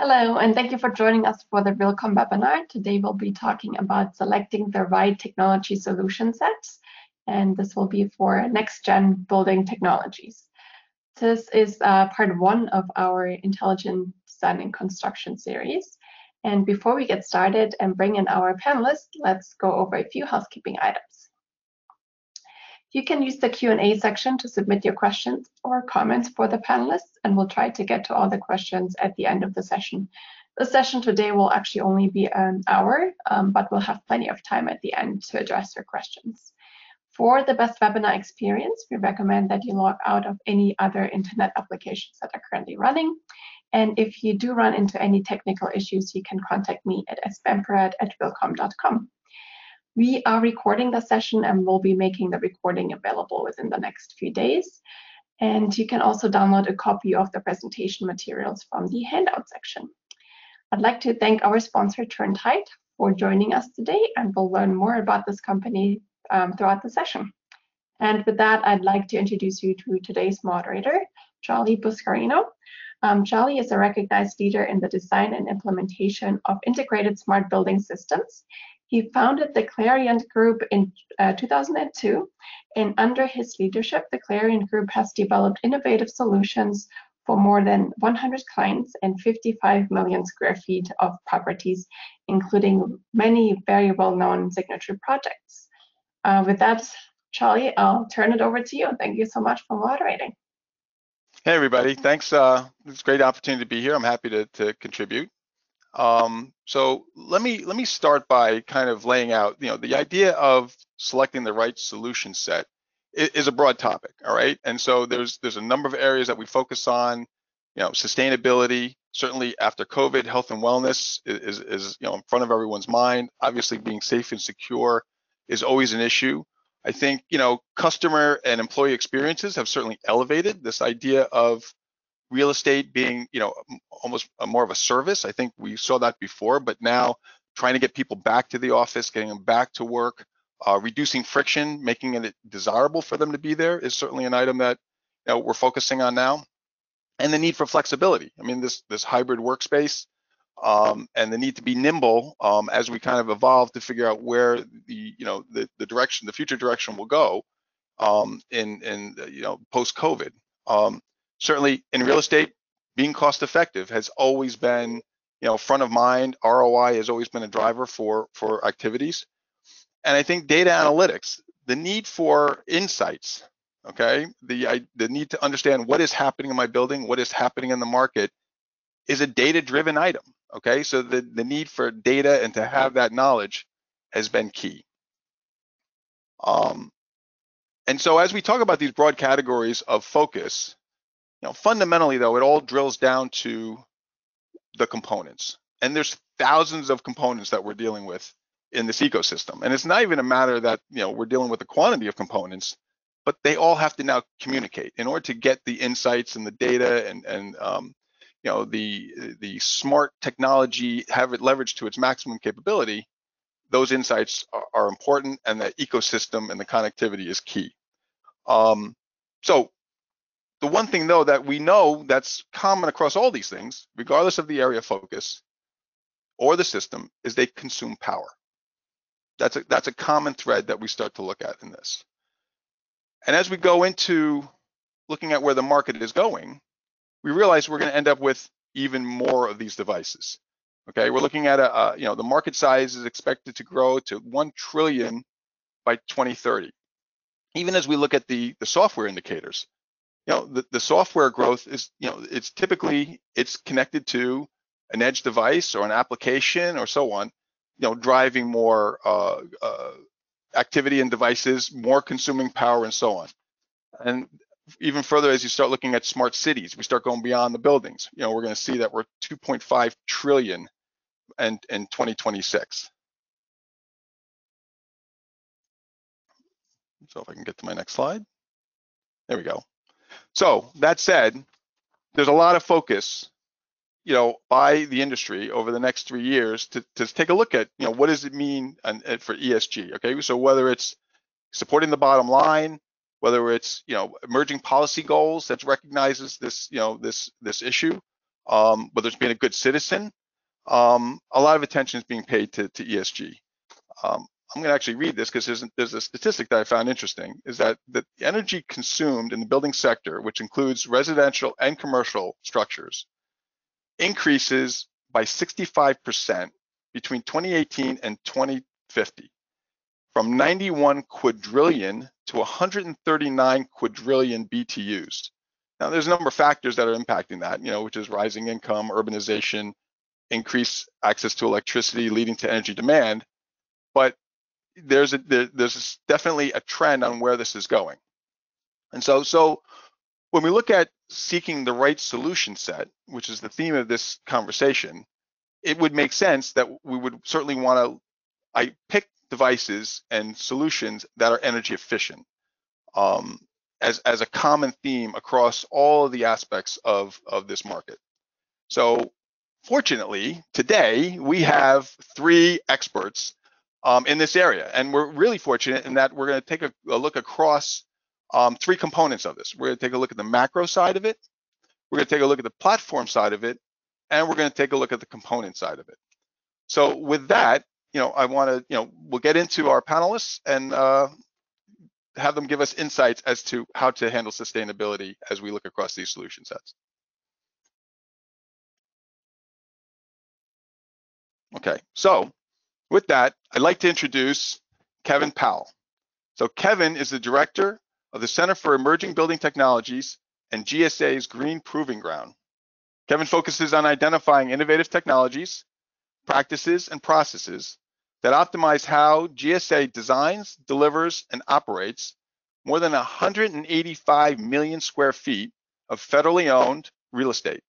Hello, and thank you for joining us for the RealComm webinar. Today we'll be talking about selecting the right technology solution sets, and this will be for next-gen building technologies. This is uh, part one of our Intelligent Design and Construction series. And before we get started and bring in our panelists, let's go over a few housekeeping items. You can use the Q&A section to submit your questions or comments for the panelists, and we'll try to get to all the questions at the end of the session. The session today will actually only be an hour, um, but we'll have plenty of time at the end to address your questions. For the best webinar experience, we recommend that you log out of any other internet applications that are currently running. And if you do run into any technical issues, you can contact me at spamperad at. We are recording the session and we'll be making the recording available within the next few days. And you can also download a copy of the presentation materials from the handout section. I'd like to thank our sponsor, Turntide, for joining us today, and we'll learn more about this company um, throughout the session. And with that, I'd like to introduce you to today's moderator, Charlie Buscarino. Um, Charlie is a recognized leader in the design and implementation of integrated smart building systems. He founded the Clariant Group in uh, 2002, and under his leadership, the Clariant Group has developed innovative solutions for more than 100 clients and 55 million square feet of properties, including many very well-known signature projects. Uh, with that, Charlie, I'll turn it over to you. Thank you so much for moderating. Hey, everybody. Thanks. Uh, it's a great opportunity to be here. I'm happy to, to contribute. Um, so let me let me start by kind of laying out, you know, the idea of selecting the right solution set is, a broad topic, all right? And so there's there's a number of areas that we focus on, you know, sustainability. Certainly after COVID, health and wellness is, is, is you know in front of everyone's mind. Obviously, being safe and secure is always an issue. I think you know customer and employee experiences have certainly elevated this idea of real estate being, you know, almost more of a service. I think we saw that before, but now trying to get people back to the office, getting them back to work, uh, reducing friction, making it desirable for them to be there is certainly an item that you know, we're focusing on now. And the need for flexibility. I mean, this this hybrid workspace um, and the need to be nimble um, as we kind of evolve to figure out where the you know the, the direction, the future direction will go um, in in you know post COVID. Um, certainly in real estate, being cost effective has always been, you know, front of mind. ROI has always been a driver for for activities. And I think data analytics, the need for insights, okay, the I, the need to understand what is happening in my building, what is happening in the market, is a data-driven item. Okay, so the the need for data and to have that knowledge has been key. Um, and so as we talk about these broad categories of focus, you know, fundamentally though, it all drills down to the components. And there's thousands of components that we're dealing with in this ecosystem. And it's not even a matter that, you know, we're dealing with the quantity of components, but they all have to now communicate in order to get the insights and the data and, and um, you know, the, the smart technology, have it leveraged to its maximum capability, those insights are, are important and the ecosystem and the connectivity is key. Um, so the one thing though that we know that's common across all these things, regardless of the area of focus or the system, is they consume power. That's a, that's a common thread that we start to look at in this. And as we go into looking at where the market is going, we realize we're going to end up with even more of these devices. Okay, we're looking at a, a, you know the market size is expected to grow to 1 trillion by 2030. Even as we look at the the software indicators, you know, the, the software growth is, you know, it's typically, it's connected to an edge device or an application or so on, you know, driving more uh, uh, activity in devices, more consuming power and so on. And even further, as you start looking at smart cities, we start going beyond the buildings. You know, we're going to see that we're 2.5 trillion and in 2026. So if I can get to my next slide. There we go. So that said, there's a lot of focus, you know, by the industry over the next three years to, to take a look at, you know, what does it mean and, for ESG? Okay, so whether it's supporting the bottom line, whether it's you know emerging policy goals that recognizes this you know this this issue, um, whether it's being a good citizen, um, a lot of attention is being paid to, to ESG. Um, I'm going to actually read this because there's, there's a statistic that I found interesting, is that the energy consumed in the building sector, which includes residential and commercial structures, increases by 65% between 2018 and 2050, from 91 quadrillion to 139 quadrillion BTUs. Now, there's a number of factors that are impacting that, you know, which is rising income, urbanization, increased access to electricity, leading to energy demand. But there's a there, there's definitely a trend on where this is going. And so so when we look at seeking the right solution set, which is the theme of this conversation, it would make sense that we would certainly want to I pick devices and solutions that are energy efficient um, as, as a common theme across all of the aspects of, of this market. So fortunately, today we have three experts um, in this area. And we're really fortunate in that we're going to take a, a look across um, three components of this. We're going to take a look at the macro side of it. We're going to take a look at the platform side of it. And we're going to take a look at the component side of it. So with that, you know, I want to, you know, we'll get into our panelists and uh, have them give us insights as to how to handle sustainability as we look across these solution sets. Okay, so with that, I'd like to introduce Kevin Powell. So Kevin is the director of the Center for Emerging Building Technologies and GSA's Green Proving Ground. Kevin focuses on identifying innovative technologies, practices, and processes that optimize how GSA designs, delivers, and operates more than 185 million square feet of federally owned real estate.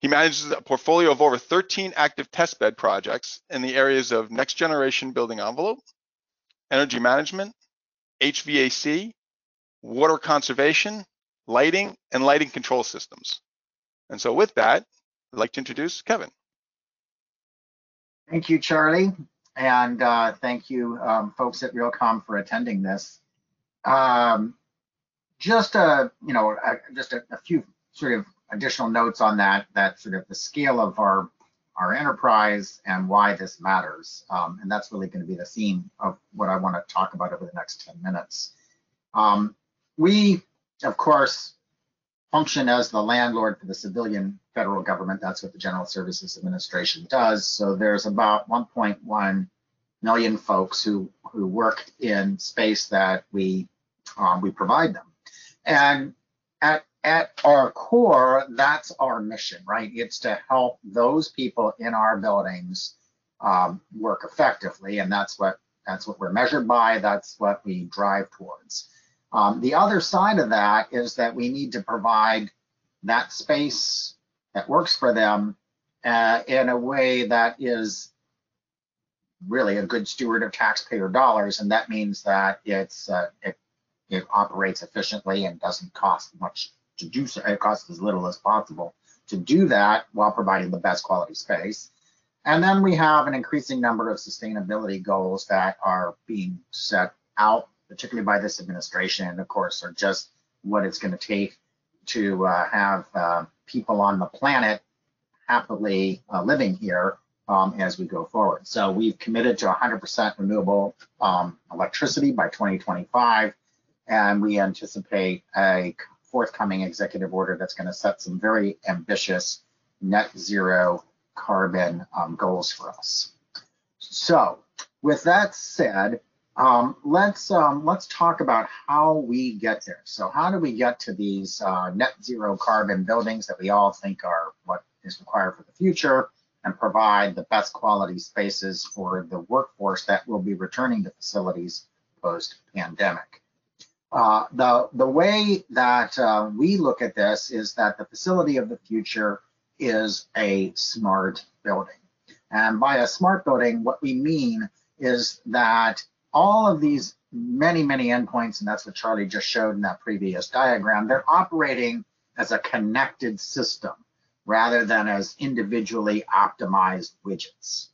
He manages a portfolio of over 13 active testbed projects in the areas of next generation building envelope, energy management, HVAC, water conservation, lighting, and lighting control systems. And so with that, I'd like to introduce Kevin. Thank you, Charlie. And uh, thank you, um, folks at RealComm for attending this. Um, just a, you know, a, just a, a few sort of additional notes on that, that sort of the scale of our our enterprise and why this matters. Um, and that's really going to be the theme of what I want to talk about over the next 10 minutes. Um, we, of course, function as the landlord for the civilian federal government. That's what the General Services Administration does. So there's about 1.1 million folks who who work in space that we um, we provide them. And at at our core, that's our mission, right? It's to help those people in our buildings um, work effectively, and that's what that's what we're measured by. That's what we drive towards. Um, the other side of that is that we need to provide that space that works for them uh, in a way that is really a good steward of taxpayer dollars, and that means that it's uh, it, it operates efficiently and doesn't cost much to do so, it costs as little as possible to do that while providing the best quality space. And then we have an increasing number of sustainability goals that are being set out, particularly by this administration, and of course, are just what it's going to take to uh, have uh, people on the planet happily uh, living here um, as we go forward. So we've committed to 100% renewable um, electricity by 2025, and we anticipate a forthcoming executive order that's going to set some very ambitious net zero carbon um, goals for us. So with that said, um, let's um, let's talk about how we get there. So how do we get to these uh, net zero carbon buildings that we all think are what is required for the future and provide the best quality spaces for the workforce that will be returning to facilities post pandemic? Uh, the, the way that uh, we look at this is that the facility of the future is a smart building. And by a smart building, what we mean is that all of these many, many endpoints, and that's what Charlie just showed in that previous diagram, they're operating as a connected system rather than as individually optimized widgets.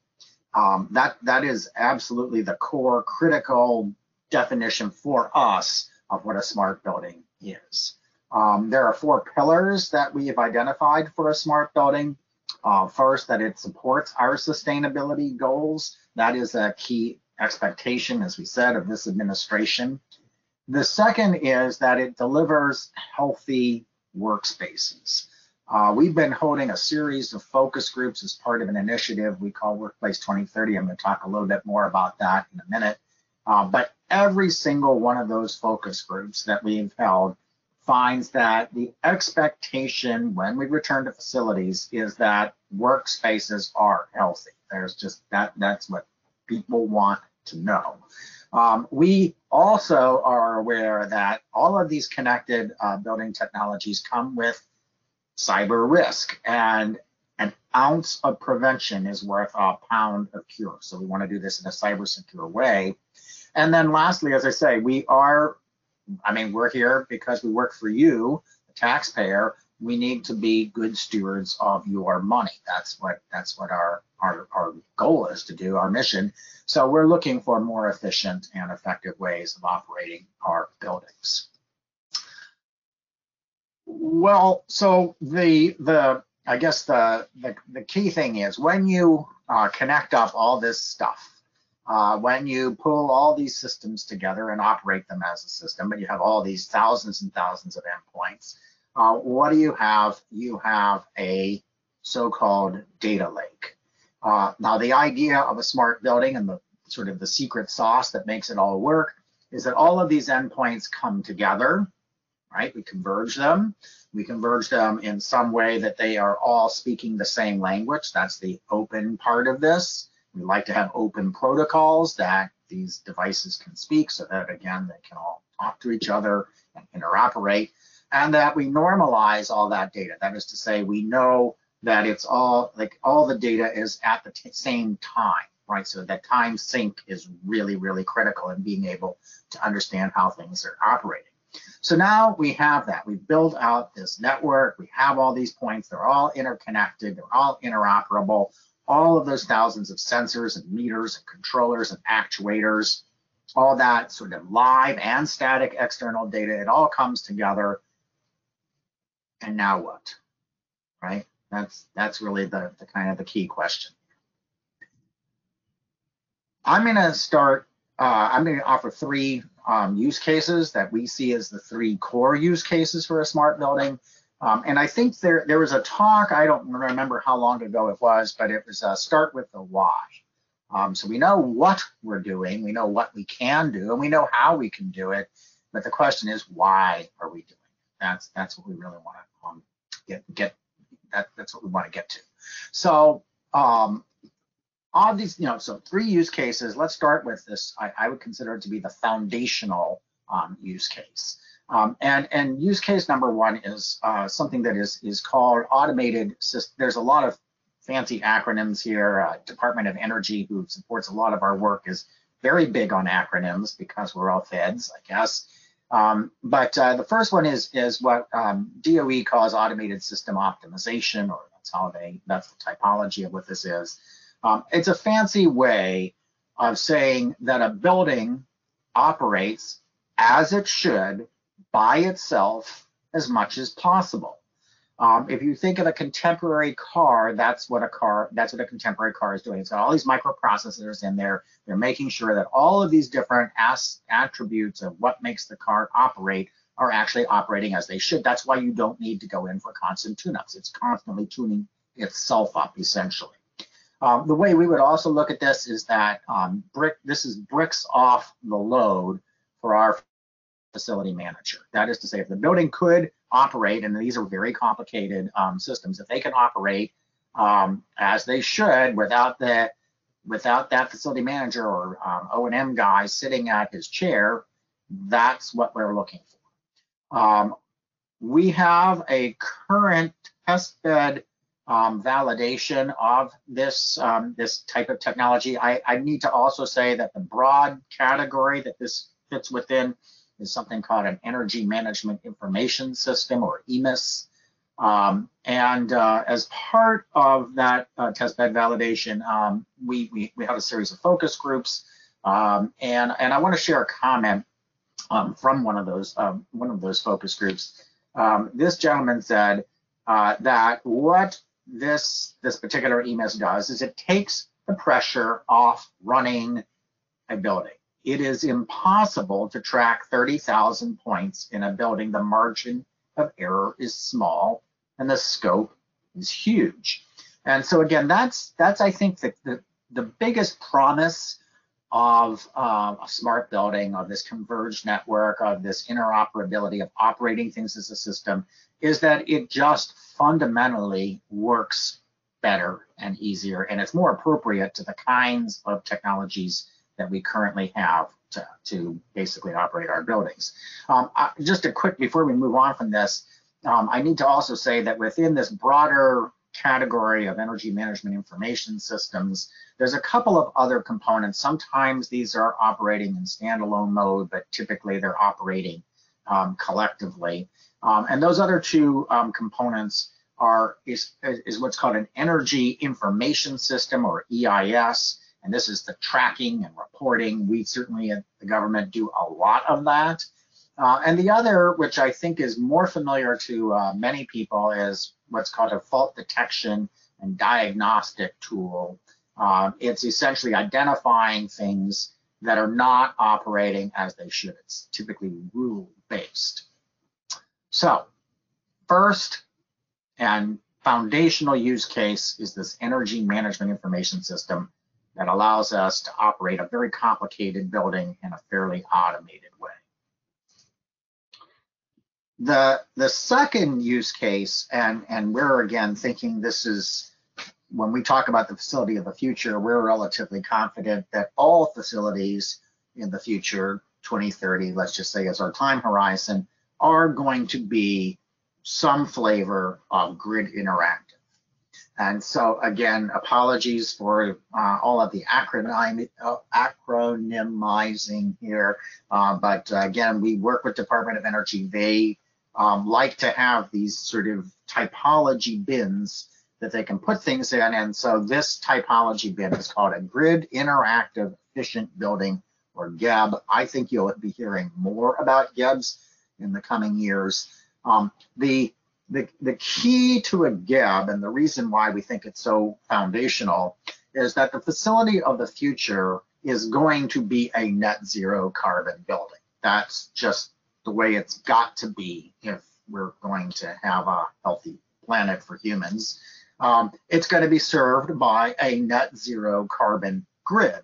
Um, that, that is absolutely the core critical definition for us of what a smart building is. Um, there are four pillars that we have identified for a smart building. Uh, first, that it supports our sustainability goals. That is a key expectation, as we said, of this administration. The second is that it delivers healthy workspaces. Uh, we've been holding a series of focus groups as part of an initiative we call Workplace 2030. I'm going to talk a little bit more about that in a minute. Uh, but every single one of those focus groups that we've held finds that the expectation when we return to facilities is that workspaces are healthy. There's just that that's what people want to know. Um, we also are aware that all of these connected uh, building technologies come with cyber risk and an ounce of prevention is worth a pound of cure. So we want to do this in a cyber secure way. And then lastly, as I say, we are, I mean, we're here because we work for you, the taxpayer. We need to be good stewards of your money. That's what that's what our our, our goal is to do, our mission. So we're looking for more efficient and effective ways of operating our buildings. Well, so the the I guess the the, the key thing is when you uh, connect up all this stuff, uh, when you pull all these systems together and operate them as a system, and you have all these thousands and thousands of endpoints, uh, what do you have? You have a so-called data lake. Uh, now, the idea of a smart building and the sort of the secret sauce that makes it all work is that all of these endpoints come together right? We converge them. We converge them in some way that they are all speaking the same language. That's the open part of this. We like to have open protocols that these devices can speak so that, again, they can all talk to each other and interoperate, and that we normalize all that data. That is to say, we know that it's all, like all the data is at the same time, right? So that time sync is really, really critical in being able to understand how things are operating. So now we have that. We've built out this network. We have all these points. They're all interconnected. They're all interoperable. All of those thousands of sensors and meters and controllers and actuators, all that sort of live and static external data, it all comes together. And now what? Right? That's that's really the, the kind of the key question. I'm going to start uh, I'm going to offer three um, use cases that we see as the three core use cases for a smart building. Um, and I think there there was a talk, I don't remember how long ago it was, but it was uh, start with the why. Um, so we know what we're doing, we know what we can do, and we know how we can do it. But the question is, why are we doing it? That's that's what we really want to um, get get. That, that's what we want to get to. So um, all these, you know, so three use cases. Let's start with this. I, I would consider it to be the foundational um, use case. Um, and and use case number one is uh, something that is is called automated. system. There's a lot of fancy acronyms here. Uh, Department of Energy, who supports a lot of our work, is very big on acronyms because we're all feds, I guess. Um, but uh, the first one is is what um, DOE calls automated system optimization, or that's how they that's the typology of what this is. Um, it's a fancy way of saying that a building operates as it should by itself as much as possible. Um, if you think of a contemporary car, that's what a car, that's what a contemporary car is doing. It's got all these microprocessors in there. They're making sure that all of these different as attributes of what makes the car operate are actually operating as they should. That's why you don't need to go in for constant tune-ups. It's constantly tuning itself up, essentially. Um, the way we would also look at this is that um, brick, this is bricks off the load for our facility manager. That is to say, if the building could operate, and these are very complicated um, systems, if they can operate um, as they should without that, without that facility manager or um, O&M guy sitting at his chair, that's what we're looking for. Um, we have a current test bed um, validation of this um, this type of technology. I, I, need to also say that the broad category that this fits within is something called an Energy Management Information System or EMIS. Um, and uh, as part of that uh, testbed validation, um, we, we, we have a series of focus groups, um, and and I want to share a comment um, from one of those one of those focus groups um, this gentleman said uh, that what this this particular EMIS does is it takes the pressure off running a building. It is impossible to track 30,000 points in a building. The margin of error is small and the scope is huge. And so again, that's that's I think the the, the biggest promise of uh, a smart building, of this converged network, of this interoperability of operating things as a system, is that it just fundamentally works better and easier, and it's more appropriate to the kinds of technologies that we currently have to, to basically operate our buildings. Um, uh, just a quick, before we move on from this, um, I need to also say that within this broader category of energy management information systems, there's a couple of other components. Sometimes these are operating in standalone mode, but typically they're operating um, collectively. Um, and those other two um, components are is, is what's called an energy information system or EIS. And this is the tracking and reporting. We certainly at the government do a lot of that. Uh, and the other, which I think is more familiar to uh, many people, is what's called a fault detection and diagnostic tool. Uh, it's essentially identifying things that are not operating as they should. It's typically rule based. So, first and foundational use case is this energy management information system that allows us to operate a very complicated building in a fairly automated way. The, the second use case, and, and we're again thinking this is, when we talk about the facility of the future, we're relatively confident that all facilities in the future, 2030, let's just say as our time horizon, are going to be some flavor of grid interactive. And so again, apologies for uh, all of the acronym, uh, acronymizing here. Uh, but again, we work with Department of Energy. They um, like to have these sort of typology bins that they can put things in. And so this typology bin is called a Grid Interactive Efficient Building or GEB. I think you'll be hearing more about GEBs in the coming years. Um, the, the, the key to a GEB and the reason why we think it's so foundational is that the facility of the future is going to be a net zero carbon building. That's just the way it's got to be if we're going to have a healthy planet for humans. Um, it's going to be served by a net zero carbon grid.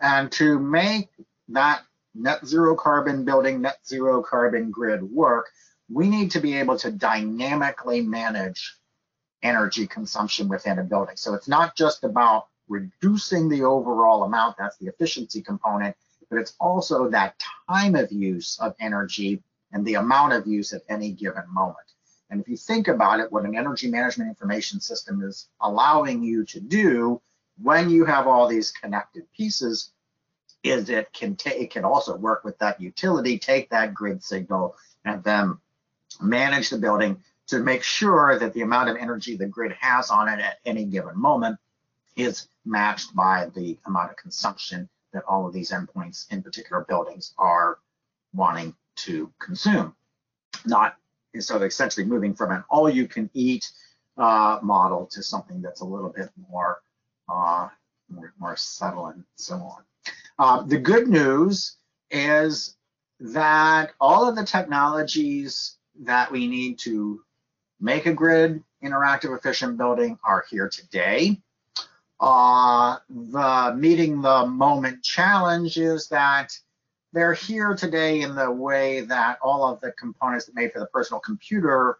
And to make that net zero carbon building, net zero carbon grid work, we need to be able to dynamically manage energy consumption within a building. So it's not just about reducing the overall amount, that's the efficiency component, but it's also that time of use of energy and the amount of use at any given moment. And if you think about it, what an energy management information system is allowing you to do when you have all these connected pieces is it can take it can also work with that utility, take that grid signal, and then manage the building to make sure that the amount of energy the grid has on it at any given moment is matched by the amount of consumption that all of these endpoints in particular buildings are wanting to consume. Not so essentially moving from an all you can eat uh, model to something that's a little bit more, uh, more, more subtle and so on. Uh, the good news is that all of the technologies that we need to make a grid interactive efficient building are here today. Uh, the meeting the moment challenge is that they're here today in the way that all of the components that made for the personal computer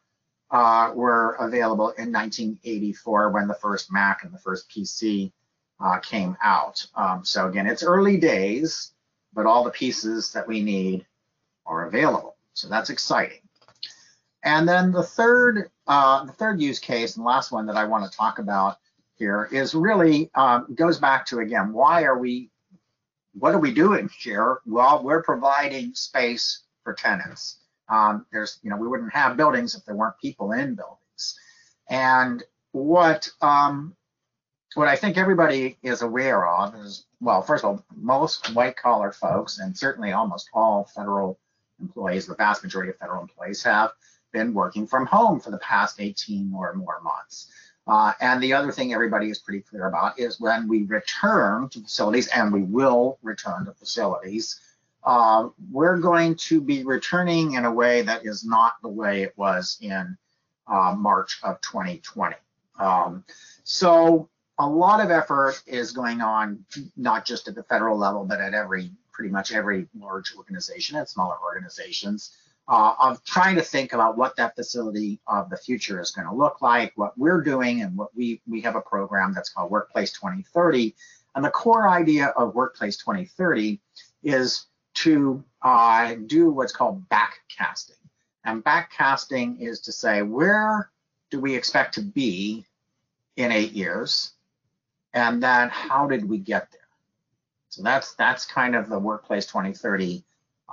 uh, were available in 1984 when the first Mac and the first PC uh, came out. Um, so again, it's early days, but all the pieces that we need are available. So that's exciting. And then the third, uh, the third use case and last one that I want to talk about here is really um, goes back to again, why are we, what are we doing here? Well, we're providing space for tenants. Um, there's, you know, we wouldn't have buildings if there weren't people in buildings. And what um, what I think everybody is aware of is, well, first of all, most white collar folks, and certainly almost all federal employees, the vast majority of federal employees have been working from home for the past 18 or more months. Uh, and the other thing everybody is pretty clear about is when we return to facilities, and we will return to facilities, uh, we're going to be returning in a way that is not the way it was in uh, March of 2020. Um, so a lot of effort is going on, not just at the federal level, but at every pretty much every large organization and smaller organizations uh, of trying to think about what that facility of the future is going to look like, what we're doing, and what we we have a program that's called Workplace 2030. And the core idea of Workplace 2030 is to uh, do what's called backcasting. And backcasting is to say, where do we expect to be in eight years? And then how did we get there? So that's that's kind of the Workplace 2030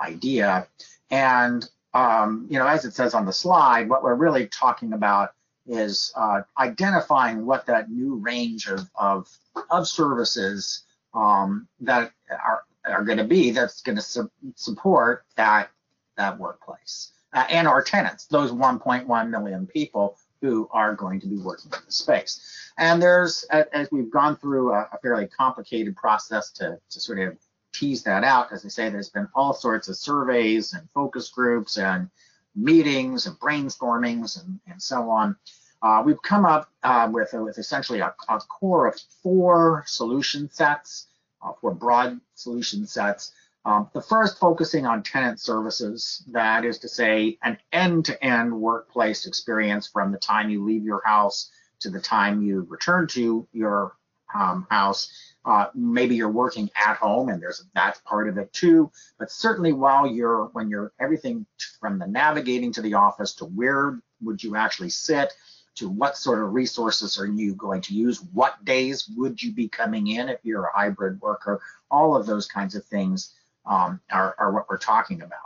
idea. And um, you know, as it says on the slide, what we're really talking about is uh, identifying what that new range of of, of services um, that are are going to be that's going to su support that that workplace uh, and our tenants, those 1.1 million people who are going to be working in the space. And there's, as we've gone through a, a fairly complicated process to, to sort of tease that out, as I say, there's been all sorts of surveys and focus groups and meetings and brainstormings and, and so on. Uh, we've come up uh, with, with essentially a, a, core of four solution sets, uh, four broad solution sets um, the first focusing on tenant services, that is to say an end-to-end -end workplace experience from the time you leave your house to the time you return to your um, house. Uh, maybe you're working at home and there's that's part of it too, but certainly while you're, when you're everything from the navigating to the office to where would you actually sit, to what sort of resources are you going to use, what days would you be coming in if you're a hybrid worker, all of those kinds of things um, are, are, what we're talking about.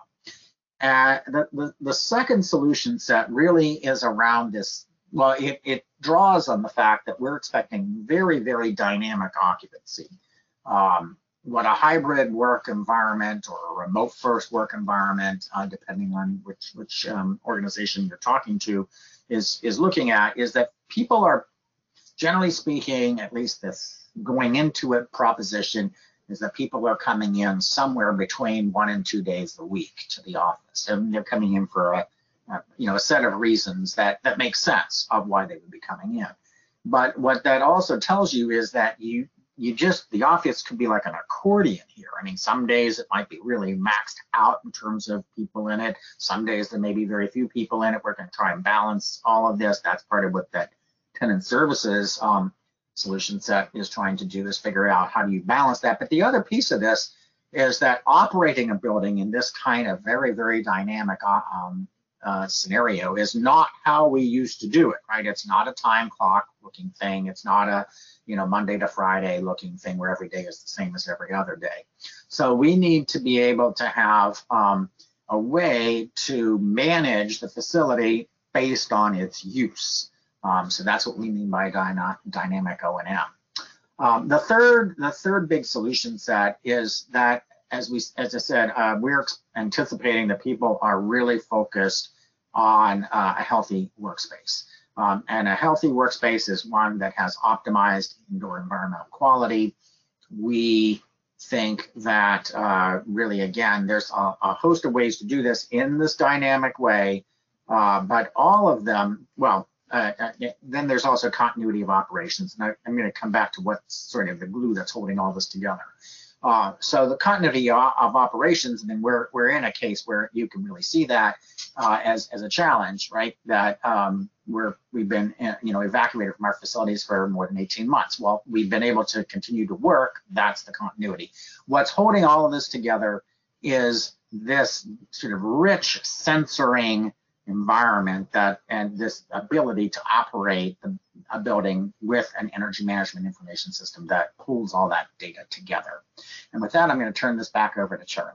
Uh, the, the, the, second solution set really is around this, well, it, it, draws on the fact that we're expecting very, very dynamic occupancy. Um, what a hybrid work environment or a remote first work environment, uh, depending on which, which um, organization you're talking to, is, is looking at is that people are, generally speaking, at least this going into it proposition, is that people are coming in somewhere between one and two days a week to the office, and they're coming in for a, you know a set of reasons that that make sense of why they would be coming in. But what that also tells you is that you you just the office could be like an accordion here. I mean, some days it might be really maxed out in terms of people in it. Some days there may be very few people in it. We're going to try and balance all of this. That's part of what that tenant services um, solution set is trying to do is figure out how do you balance that. But the other piece of this is that operating a building in this kind of very, very dynamic uh, um, uh, scenario is not how we used to do it, right? It's not a time clock looking thing. It's not a, you know, Monday to Friday looking thing where every day is the same as every other day. So we need to be able to have um, a way to manage the facility based on its use. Um, so that's what we mean by dyna dynamic O&M. Um, the third, the third big solution set is that, as we, as I said, uh, we're anticipating that people are really focused on uh, a healthy workspace. Um, and a healthy workspace is one that has optimized indoor environmental quality. We think that uh, really, again, there's a, a, host of ways to do this in this dynamic way, uh, but all of them, well, uh, uh then there's also continuity of operations. And I, am going to come back to what's sort of the glue that's holding all this together. Uh, so the continuity of, operations, I mean, we're, we're in a case where you can really see that uh, as, as a challenge, right? That um, we're, we've been, uh, you know, evacuated from our facilities for more than 18 months. Well, we've been able to continue to work. That's the continuity. What's holding all of this together is this sort of rich censoring environment that and this ability to operate the, a building with an energy management information system that pulls all that data together. And with that, I'm going to turn this back over to Charlie.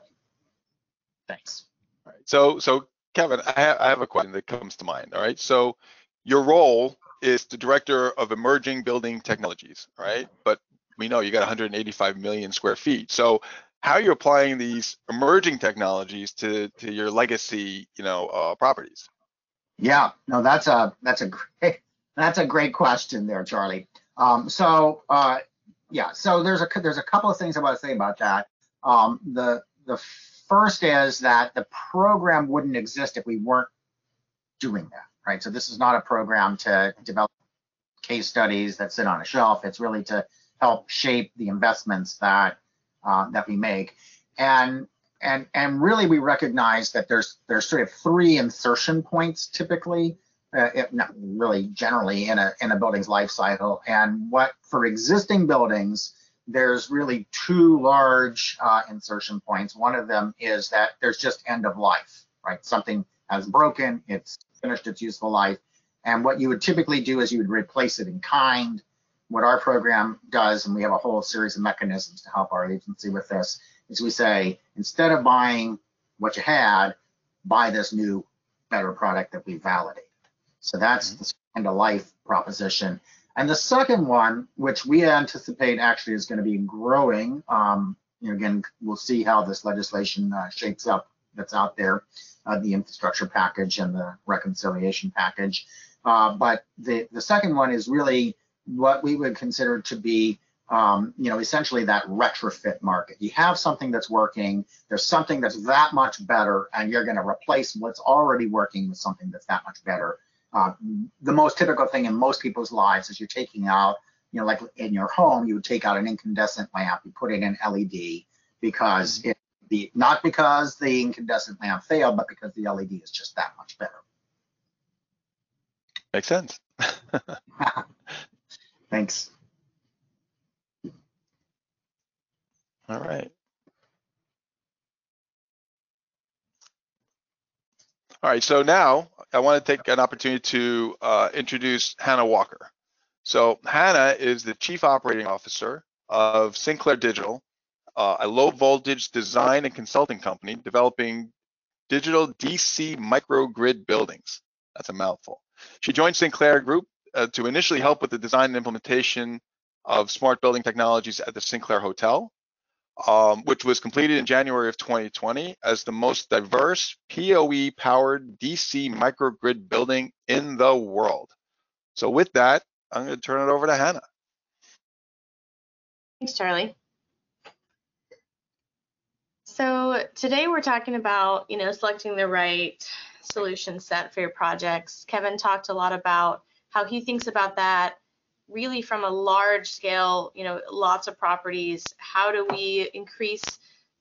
Thanks. All right. So, so Kevin, I, ha I have a question that comes to mind. All right. So, your role is the director of emerging building technologies, right? But we know you got 185 million square feet. So, how you're you applying these emerging technologies to to your legacy, you know, uh, properties? Yeah, no, that's a that's a great that's a great question there, Charlie. Um, so uh, yeah, so there's a there's a couple of things I want to say about that. Um, the the first is that the program wouldn't exist if we weren't doing that, right? So this is not a program to develop case studies that sit on a shelf. It's really to help shape the investments that uh, that we make, and and and really we recognize that there's there's sort of three insertion points typically, uh, if not really generally in a in a building's life cycle. And what for existing buildings, there's really two large uh, insertion points. One of them is that there's just end of life, right? Something has broken, it's finished its useful life. And what you would typically do is you would replace it in kind. What our program does, and we have a whole series of mechanisms to help our agency with this, is we say, instead of buying what you had, buy this new, better product that we validate. So that's mm-hmm. the end of life proposition. And the second one, which we anticipate actually is going to be growing, um, you know, again, we'll see how this legislation uh, shapes up that's out there, uh, the infrastructure package and the reconciliation package. Uh, but the, the second one is really what we would consider to be, um, you know, essentially that retrofit market. You have something that's working, there's something that's that much better, and you're going to replace what's already working with something that's that much better. Uh, the most typical thing in most people's lives is you're taking out, you know, like in your home, you would take out an incandescent lamp, you put in an LED because mm-hmm. it the not because the incandescent lamp failed, but because the LED is just that much better. Makes sense. Thanks. All right. All right, so now I want to take an opportunity to uh, introduce Hannah Walker. So Hannah is the Chief Operating Officer of Sinclair Digital, uh, a low voltage design and consulting company developing digital DC microgrid buildings. That's a mouthful. She joined Sinclair Group uh, to initially help with the design and implementation of smart building technologies at the Sinclair Hotel, um, which was completed in January of 2020 as the most diverse PoE powered DC microgrid building in the world. So with that, I'm going to turn it over to Hannah. Thanks, Charlie. So today we're talking about, you know, selecting the right solution set for your projects. Kevin talked a lot about how he thinks about that really from a large scale, you know, lots of properties. How do we increase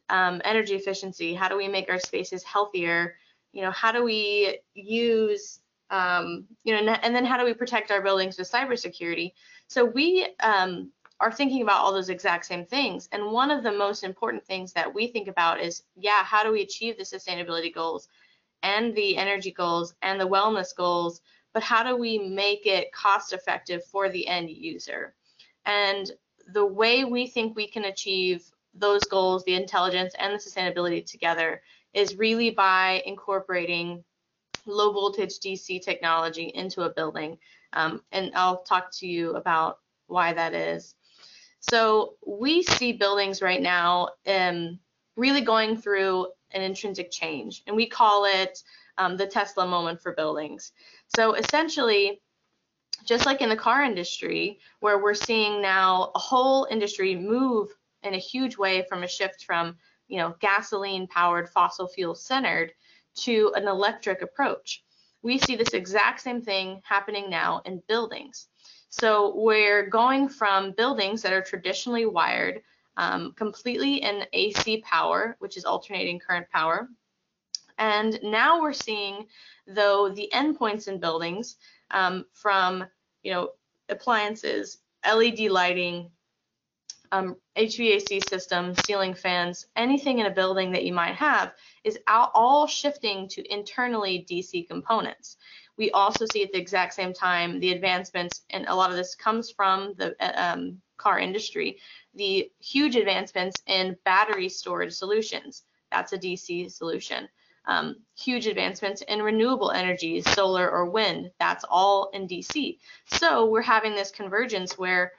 um, energy efficiency? How do we make our spaces healthier? You know, how do we use, um, you know, and then how do we protect our buildings with cybersecurity? So we um, are thinking about all those exact same things. And one of the most important things that we think about is, yeah, how do we achieve the sustainability goals? and the energy goals and the wellness goals, but how do we make it cost effective for the end user? And the way we think we can achieve those goals, the intelligence and the sustainability together, is really by incorporating low voltage DC technology into a building. Um, and I'll talk to you about why that is. So we see buildings right now um, really going through an intrinsic change, and we call it um, the Tesla moment for buildings. So essentially, just like in the car industry, where we're seeing now a whole industry move in a huge way from a shift from you know gasoline powered fossil fuel centered to an electric approach. We see this exact same thing happening now in buildings. So we're going from buildings that are traditionally wired um, completely in AC power, which is alternating current power. And now we're seeing, though, the endpoints in buildings um, from, you know, appliances, LED lighting, um, HVAC systems, ceiling fans, anything in a building that you might have is all shifting to internally DC components. We also see at the exact same time the advancements, and a lot of this comes from the um, car industry, the huge advancements in battery storage solutions. That's a DC solution. Um, huge advancements in renewable energies, solar or wind. That's all in DC. So we're having this convergence where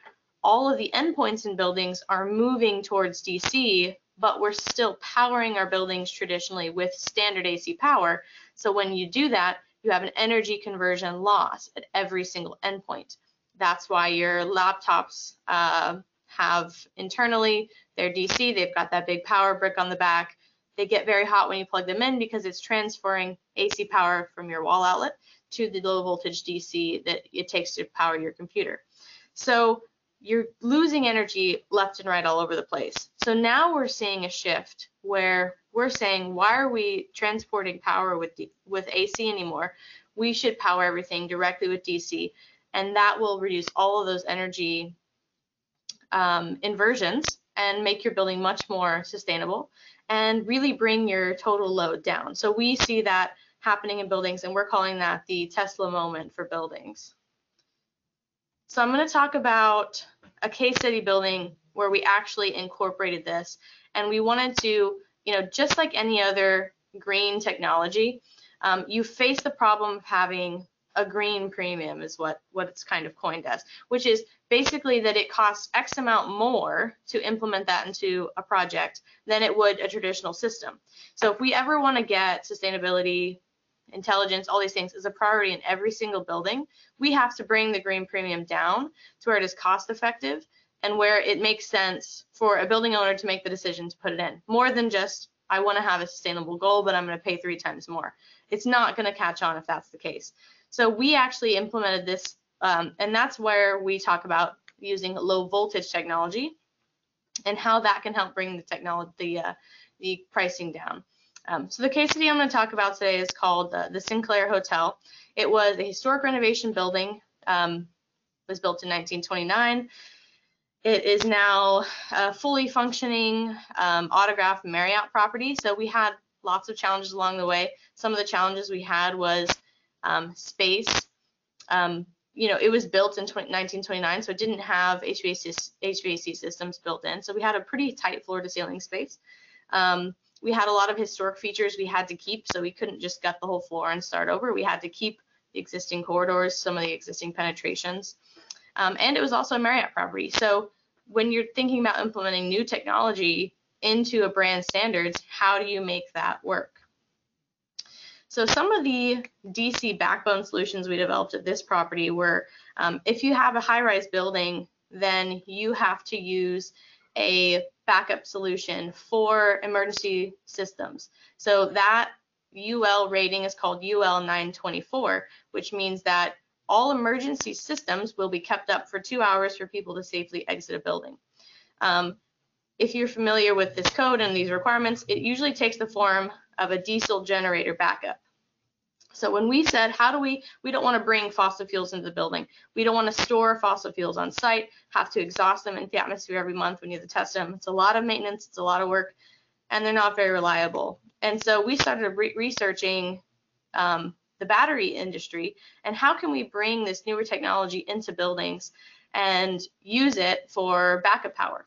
all of the endpoints in buildings are moving towards DC, but we're still powering our buildings traditionally with standard AC power. So when you do that, you have an energy conversion loss at every single endpoint. That's why your laptops uh, have internally their DC, they've got that big power brick on the back. They get very hot when you plug them in because it's transferring AC power from your wall outlet to the low voltage DC that it takes to power your computer. So you're losing energy left and right all over the place. So now we're seeing a shift where we're saying, why are we transporting power with D with AC anymore? We should power everything directly with DC, and that will reduce all of those energy um, inversions and make your building much more sustainable and really bring your total load down. So we see that happening in buildings, and we're calling that the Tesla moment for buildings. So I'm going to talk about a case study building where we actually incorporated this, and we wanted to, you know, just like any other green technology, um, you face the problem of having a green premium is what what it's kind of coined as, which is basically that it costs X amount more to implement that into a project than it would a traditional system. So if we ever want to get sustainability, intelligence, all these things as a priority in every single building, we have to bring the green premium down to where it is cost effective and where it makes sense for a building owner to make the decision to put it in more than just I want to have a sustainable goal, but I'm going to pay three times more. It's not going to catch on if that's the case. So we actually implemented this, um, and that's where we talk about using low voltage technology and how that can help bring the technology, the, uh, the pricing down. Um, so the case study I'm going to talk about today is called uh, the Sinclair Hotel. It was a historic renovation building, um, was built in 1929. It is now a fully functioning um, autograph Marriott property. So we had lots of challenges along the way. Some of the challenges we had was um, space. Um, you know, it was built in 20, 1929, so it didn't have HVAC, HVAC systems built in. So we had a pretty tight floor to ceiling space. Um, we had a lot of historic features we had to keep, so we couldn't just gut the whole floor and start over. We had to keep the existing corridors, some of the existing penetrations. Um, and it was also a Marriott property. So when you're thinking about implementing new technology into a brand standards, how do you make that work? So some of the DC backbone solutions we developed at this property were um, if you have a high-rise building, then you have to use a backup solution for emergency systems. So that UL rating is called UL 924, which means that all emergency systems will be kept up for two hours for people to safely exit a building. Um, if you're familiar with this code and these requirements, it usually takes the form of a diesel generator backup. So when we said, how do we, we don't want to bring fossil fuels into the building. We don't want to store fossil fuels on site, have to exhaust them into the atmosphere every month when you have to test them. It's a lot of maintenance, it's a lot of work, and they're not very reliable. And so we started re researching um, the battery industry and how can we bring this newer technology into buildings and use it for backup power.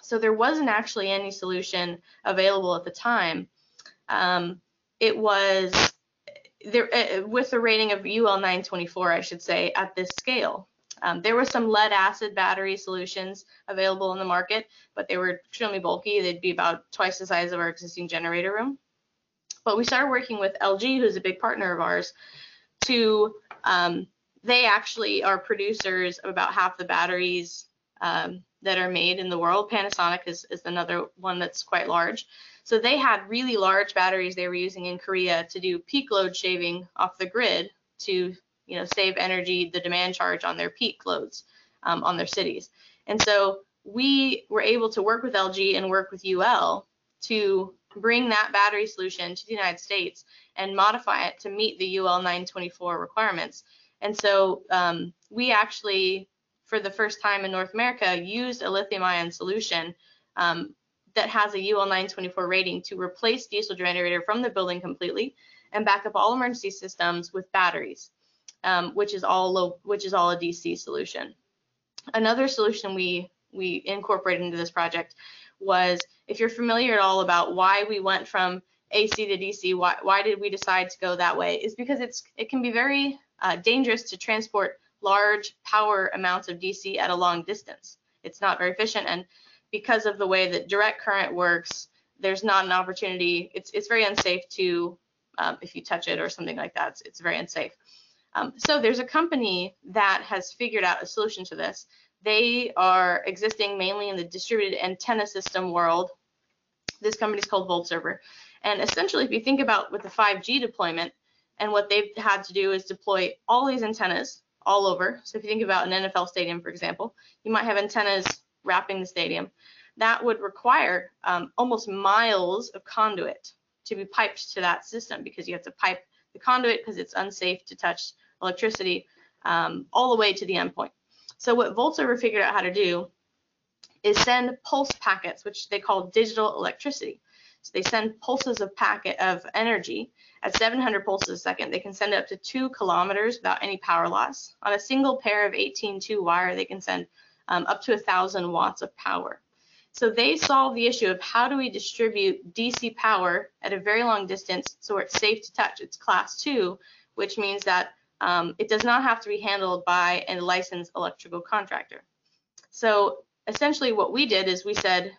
So there wasn't actually any solution available at the time. Um, it was there uh, with a rating of UL 924, I should say, at this scale. Um, there were some lead acid battery solutions available in the market, but they were extremely bulky. They'd be about twice the size of our existing generator room. But we started working with LG, who's a big partner of ours, to um, they actually are producers of about half the batteries um, that are made in the world. Panasonic is, is another one that's quite large. So they had really large batteries they were using in Korea to do peak load shaving off the grid to you know save energy, the demand charge on their peak loads um, on their cities. And so we were able to work with LG and work with UL to bring that battery solution to the United States and modify it to meet the UL 924 requirements. And so um, we actually, for the first time in North America, used a lithium ion solution um, that has a UL 924 rating to replace diesel generator from the building completely and back up all emergency systems with batteries, um, which is all low, which is all a DC solution. Another solution we we incorporated into this project was if you're familiar at all about why we went from AC to DC, why, why did we decide to go that way? Is because it's it can be very uh, dangerous to transport large power amounts of DC at a long distance. It's not very efficient, and because of the way that direct current works, there's not an opportunity. It's it's very unsafe to um, if you touch it or something like that. It's, it's very unsafe. Um, so there's a company that has figured out a solution to this. They are existing mainly in the distributed antenna system world. This company is called VoltServer. And essentially, if you think about with the 5G deployment, and what they've had to do is deploy all these antennas all over. So if you think about an NFL stadium, for example, you might have antennas wrapping the stadium. That would require um, almost miles of conduit to be piped to that system because you have to pipe the conduit because it's unsafe to touch electricity um, all the way to the endpoint. So what VoltServer figured out how to do is send pulse packets, which they call digital electricity. So they send pulses of packet of energy at 700 pulses a second. They can send up to two kilometers without any power loss. On a single pair of 18-2 wire, they can send um, up to 1,000 watts of power. So they solve the issue of how do we distribute DC power at a very long distance so it's safe to touch. It's class two, which means that um, it does not have to be handled by a licensed electrical contractor. So essentially what we did is we said,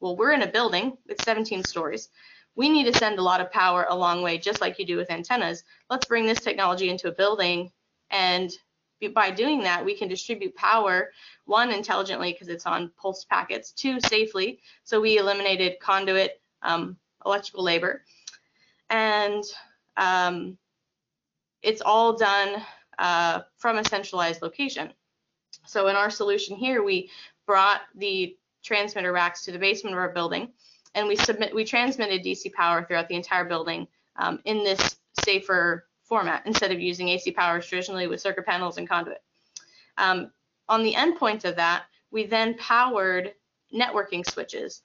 well, we're in a building, it's 17 stories. We need to send a lot of power a long way, just like you do with antennas. Let's bring this technology into a building and by doing that, we can distribute power, one, intelligently because it's on pulse packets, two, safely. So we eliminated conduit um, electrical labor. And um, it's all done uh, from a centralized location. So in our solution here, we brought the transmitter racks to the basement of our building, and we submit we transmitted DC power throughout the entire building um, in this safer format instead of using AC power traditionally with circuit panels and conduit. Um, on the endpoint of that, we then powered networking switches,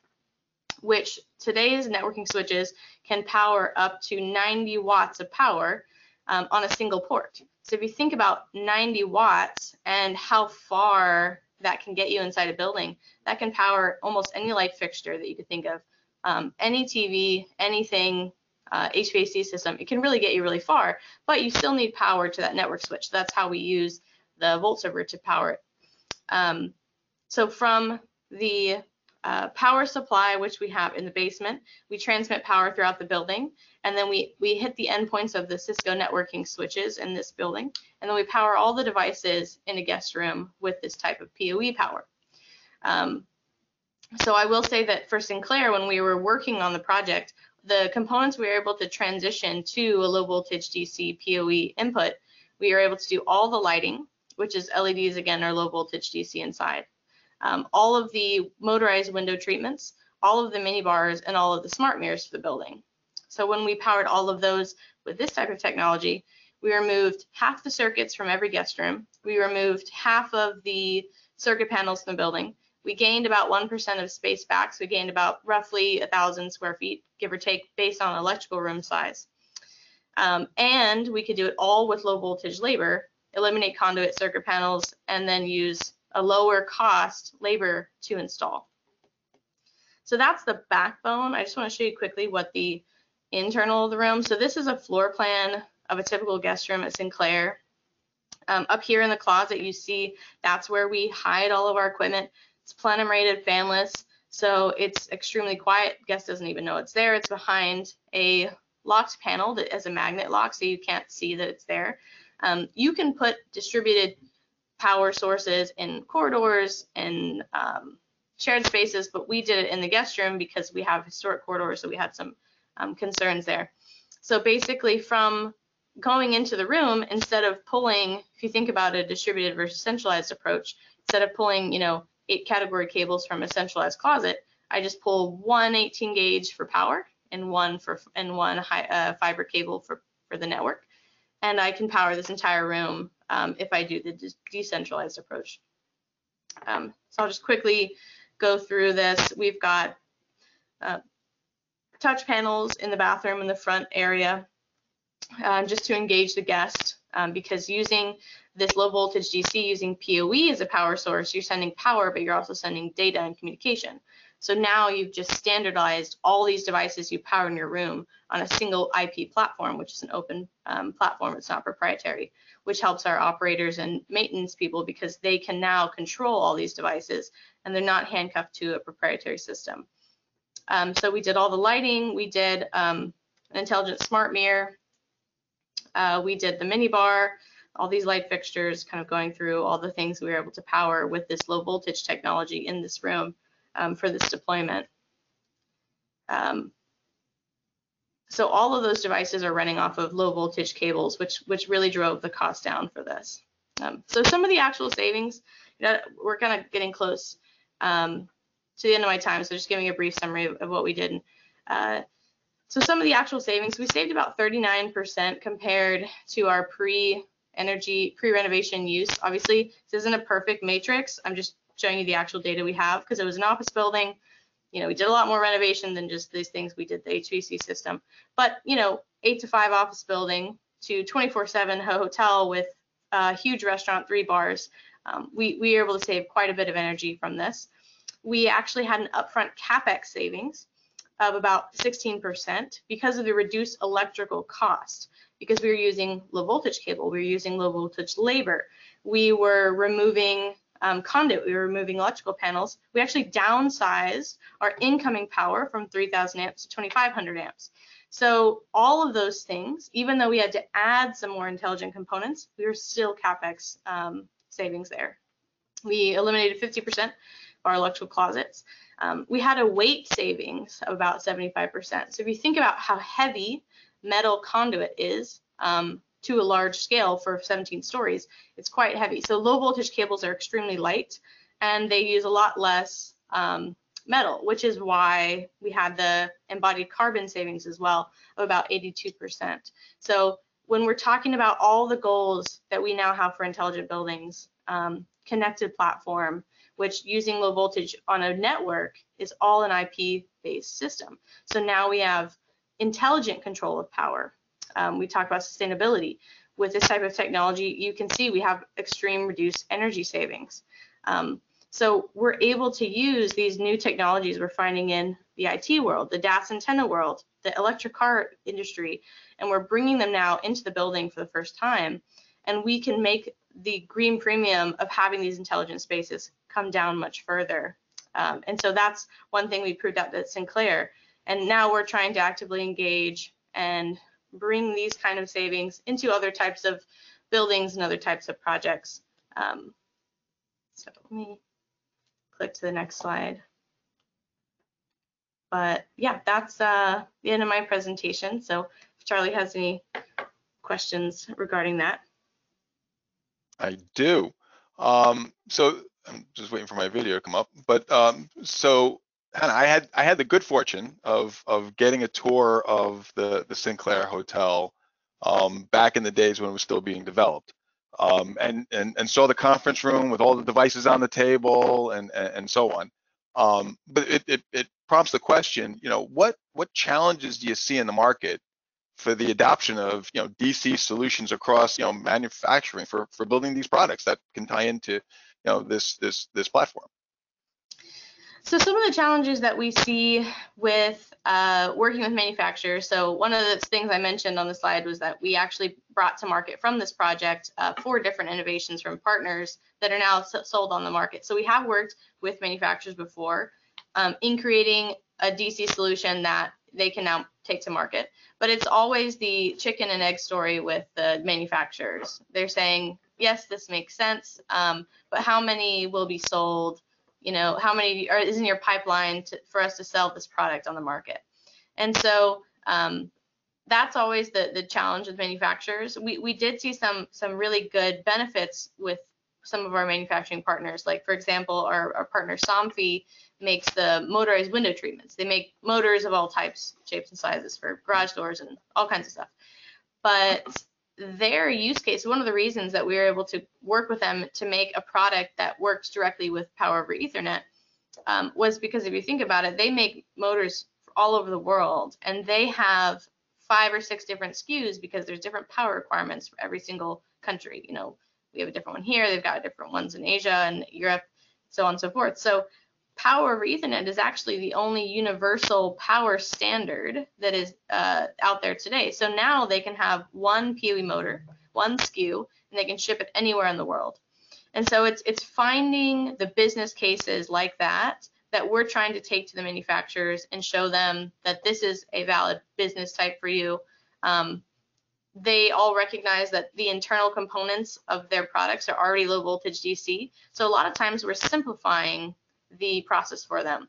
which today's networking switches can power up to 90 watts of power um, on a single port. So if you think about 90 watts and how far that can get you inside a building, that can power almost any light fixture that you could think of, um, any TV, anything uh, HVAC system, it can really get you really far, but you still need power to that network switch. That's how we use the VoltServer to power it. Um, so from the uh, power supply, which we have in the basement, we transmit power throughout the building, and then we, we hit the endpoints of the Cisco networking switches in this building, and then we power all the devices in a guest room with this type of PoE power. Um, so I will say that for Sinclair, when we were working on the project, the components we were able to transition to a low voltage DC PoE input, we are able to do all the lighting, which is LEDs again are low voltage DC inside. Um, all of the motorized window treatments, all of the mini bars, and all of the smart mirrors for the building. So when we powered all of those with this type of technology, we removed half the circuits from every guest room. We removed half of the circuit panels from the building we gained about 1% of space back, so we gained about roughly 1,000 square feet, give or take, based on electrical room size. Um, and we could do it all with low voltage labor, eliminate conduit circuit panels, and then use a lower cost labor to install. So that's the backbone. I just want to show you quickly what the internal of the room. So this is a floor plan of a typical guest room at Sinclair. Um, up here in the closet, you see that's where we hide all of our equipment. It's plenum rated fanless, so it's extremely quiet. Guest doesn't even know it's there. It's behind a locked panel that has a magnet lock, so you can't see that it's there. Um, you can put distributed power sources in corridors and um, shared spaces, but we did it in the guest room because we have historic corridors, so we had some um, concerns there. So basically from going into the room, instead of pulling, if you think about a distributed versus centralized approach, instead of pulling, you know, eight category cables from a centralized closet, I just pull one 18 gauge for power and one for and one high, uh, fiber cable for for the network, and I can power this entire room um, if I do the de decentralized approach. Um, so I'll just quickly go through this. We've got uh, touch panels in the bathroom in the front area uh, just to engage the guest um, because using this low voltage DC using PoE as a power source, you're sending power, but you're also sending data and communication. So now you've just standardized all these devices you power in your room on a single IP platform, which is an open um, platform. It's not proprietary, which helps our operators and maintenance people because they can now control all these devices and they're not handcuffed to a proprietary system. Um, so we did all the lighting. We did um, an intelligent smart mirror. Uh, we did the mini bar, all these light fixtures, kind of going through all the things we were able to power with this low voltage technology in this room um, for this deployment. Um, so all of those devices are running off of low voltage cables, which which really drove the cost down for this. Um, so some of the actual savings, you know, we're kind of getting close um, to the end of my time, so just giving a brief summary of, of what we did. Uh, so some of the actual savings, we saved about 39% compared to our pre-energy, pre-renovation use. Obviously, this isn't a perfect matrix. I'm just showing you the actual data we have because it was an office building. You know, we did a lot more renovation than just these things. We did the HVAC system, but you know, eight to five office building to 24/7 hotel with a huge restaurant, three bars. Um, we we were able to save quite a bit of energy from this. We actually had an upfront capex savings of about 16% because of the reduced electrical cost. Because we were using low voltage cable, we were using low voltage labor, we were removing um, conduit, we were removing electrical panels. We actually downsized our incoming power from 3,000 amps to 2,500 amps. So all of those things, even though we had to add some more intelligent components, we were still capex um, savings there. We eliminated 50% of our electrical closets. Um, we had a weight savings of about 75%. So if you think about how heavy metal conduit is um, to a large scale for 17 stories, it's quite heavy. So low voltage cables are extremely light and they use a lot less um, metal, which is why we had the embodied carbon savings as well of about 82%. So when we're talking about all the goals that we now have for intelligent buildings, um, connected platform, which using low voltage on a network is all an IP based system. So now we have intelligent control of power. Um, we talk about sustainability. With this type of technology, you can see we have extreme reduced energy savings. Um, so we're able to use these new technologies we're finding in the IT world, the DAS antenna world, the electric car industry, and we're bringing them now into the building for the first time. And we can make the green premium of having these intelligent spaces come down much further. Um, and so that's one thing we proved out at Sinclair. And now we're trying to actively engage and bring these kind of savings into other types of buildings and other types of projects. Um, so let me click to the next slide. But yeah, that's uh, the end of my presentation. So if Charlie has any questions regarding that. I do. Um, so I'm just waiting for my video to come up. But um, so Hannah, I had I had the good fortune of of getting a tour of the the Sinclair Hotel um, back in the days when it was still being developed, um, and and and saw the conference room with all the devices on the table and and, and so on. Um, but it, it it prompts the question, you know, what what challenges do you see in the market for the adoption of you know DC solutions across you know manufacturing for for building these products that can tie into you know this this this platform. So some of the challenges that we see with uh, working with manufacturers. So one of the things I mentioned on the slide was that we actually brought to market from this project uh, four different innovations from partners that are now sold on the market. So we have worked with manufacturers before um, in creating a DC solution that they can now take to market. But it's always the chicken and egg story with the manufacturers. They're saying, yes, this makes sense, um, but how many will be sold? You know, how many are, is in your pipeline to, for us to sell this product on the market? And so um, that's always the, the challenge with manufacturers. We, we did see some some really good benefits with some of our manufacturing partners. Like for example, our, our partner Somfy makes the motorized window treatments. They make motors of all types, shapes, and sizes for garage doors and all kinds of stuff. But their use case, one of the reasons that we were able to work with them to make a product that works directly with Power over Ethernet um, was because if you think about it, they make motors all over the world and they have five or six different SKUs because there's different power requirements for every single country. You know, we have a different one here, they've got different ones in Asia and Europe, so on and so forth. So Power over Ethernet is actually the only universal power standard that is uh, out there today. So now they can have one PoE motor, one SKU, and they can ship it anywhere in the world. And so it's it's finding the business cases like that that we're trying to take to the manufacturers and show them that this is a valid business type for you. Um, they all recognize that the internal components of their products are already low voltage DC. So a lot of times we're simplifying the process for them.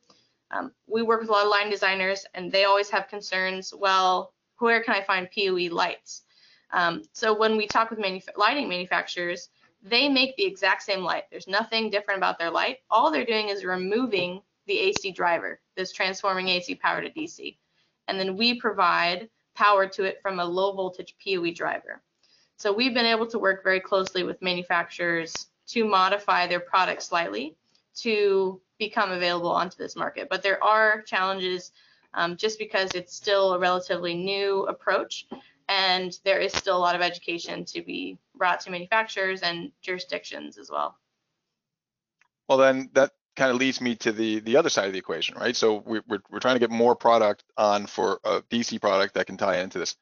Um, we work with a lot of line designers and they always have concerns, well, where can I find PoE lights? Um, so when we talk with manuf lighting manufacturers, they make the exact same light. There's nothing different about their light. All they're doing is removing the AC driver that's transforming AC power to DC. And then we provide power to it from a low voltage PoE driver. So we've been able to work very closely with manufacturers to modify their product slightly to become available onto this market. But there are challenges um, just because it's still a relatively new approach and there is still a lot of education to be brought to manufacturers and jurisdictions as well. Well, then that kind of leads me to the the other side of the equation, right? So we're we're, we're trying to get more product on for a DC product that can tie into this.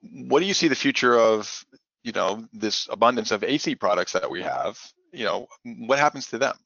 What do you see the future of you know this abundance of AC products that we have? You know, what happens to them?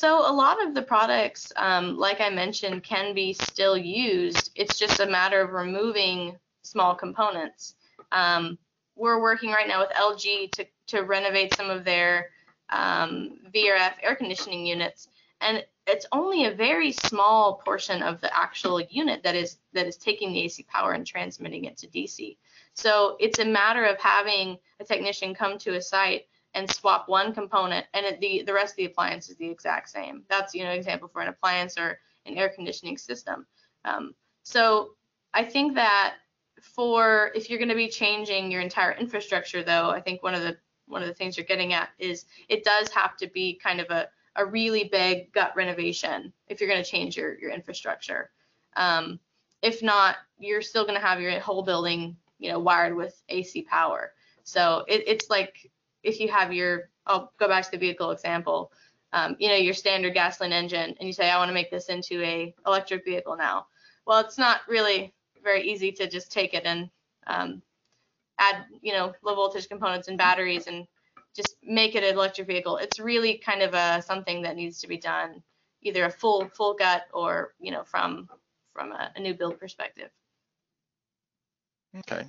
So a lot of the products, um, like I mentioned, can be still used. It's just a matter of removing small components. Um, we're working right now with LG to, to renovate some of their um, VRF air conditioning units, and it's only a very small portion of the actual unit that is that is taking the AC power and transmitting it to DC. So it's a matter of having a technician come to a site and swap one component, and it, the the rest of the appliance is the exact same. That's you know example for an appliance or an air conditioning system. Um, so I think that for if you're going to be changing your entire infrastructure, though, I think one of the one of the things you're getting at is it does have to be kind of a, a really big gut renovation if you're going to change your, your infrastructure. Um, if not, you're still going to have your whole building, you know, wired with AC power. So it, it's like if you have your, I'll go back to the vehicle example, um, you know, your standard gasoline engine, and you say, I want to make this into a electric vehicle now. Well, it's not really very easy to just take it and um, add, you know, low voltage components and batteries and just make it an electric vehicle. It's really kind of a something that needs to be done, either a full full gut or you know from from a, a new build perspective. Okay,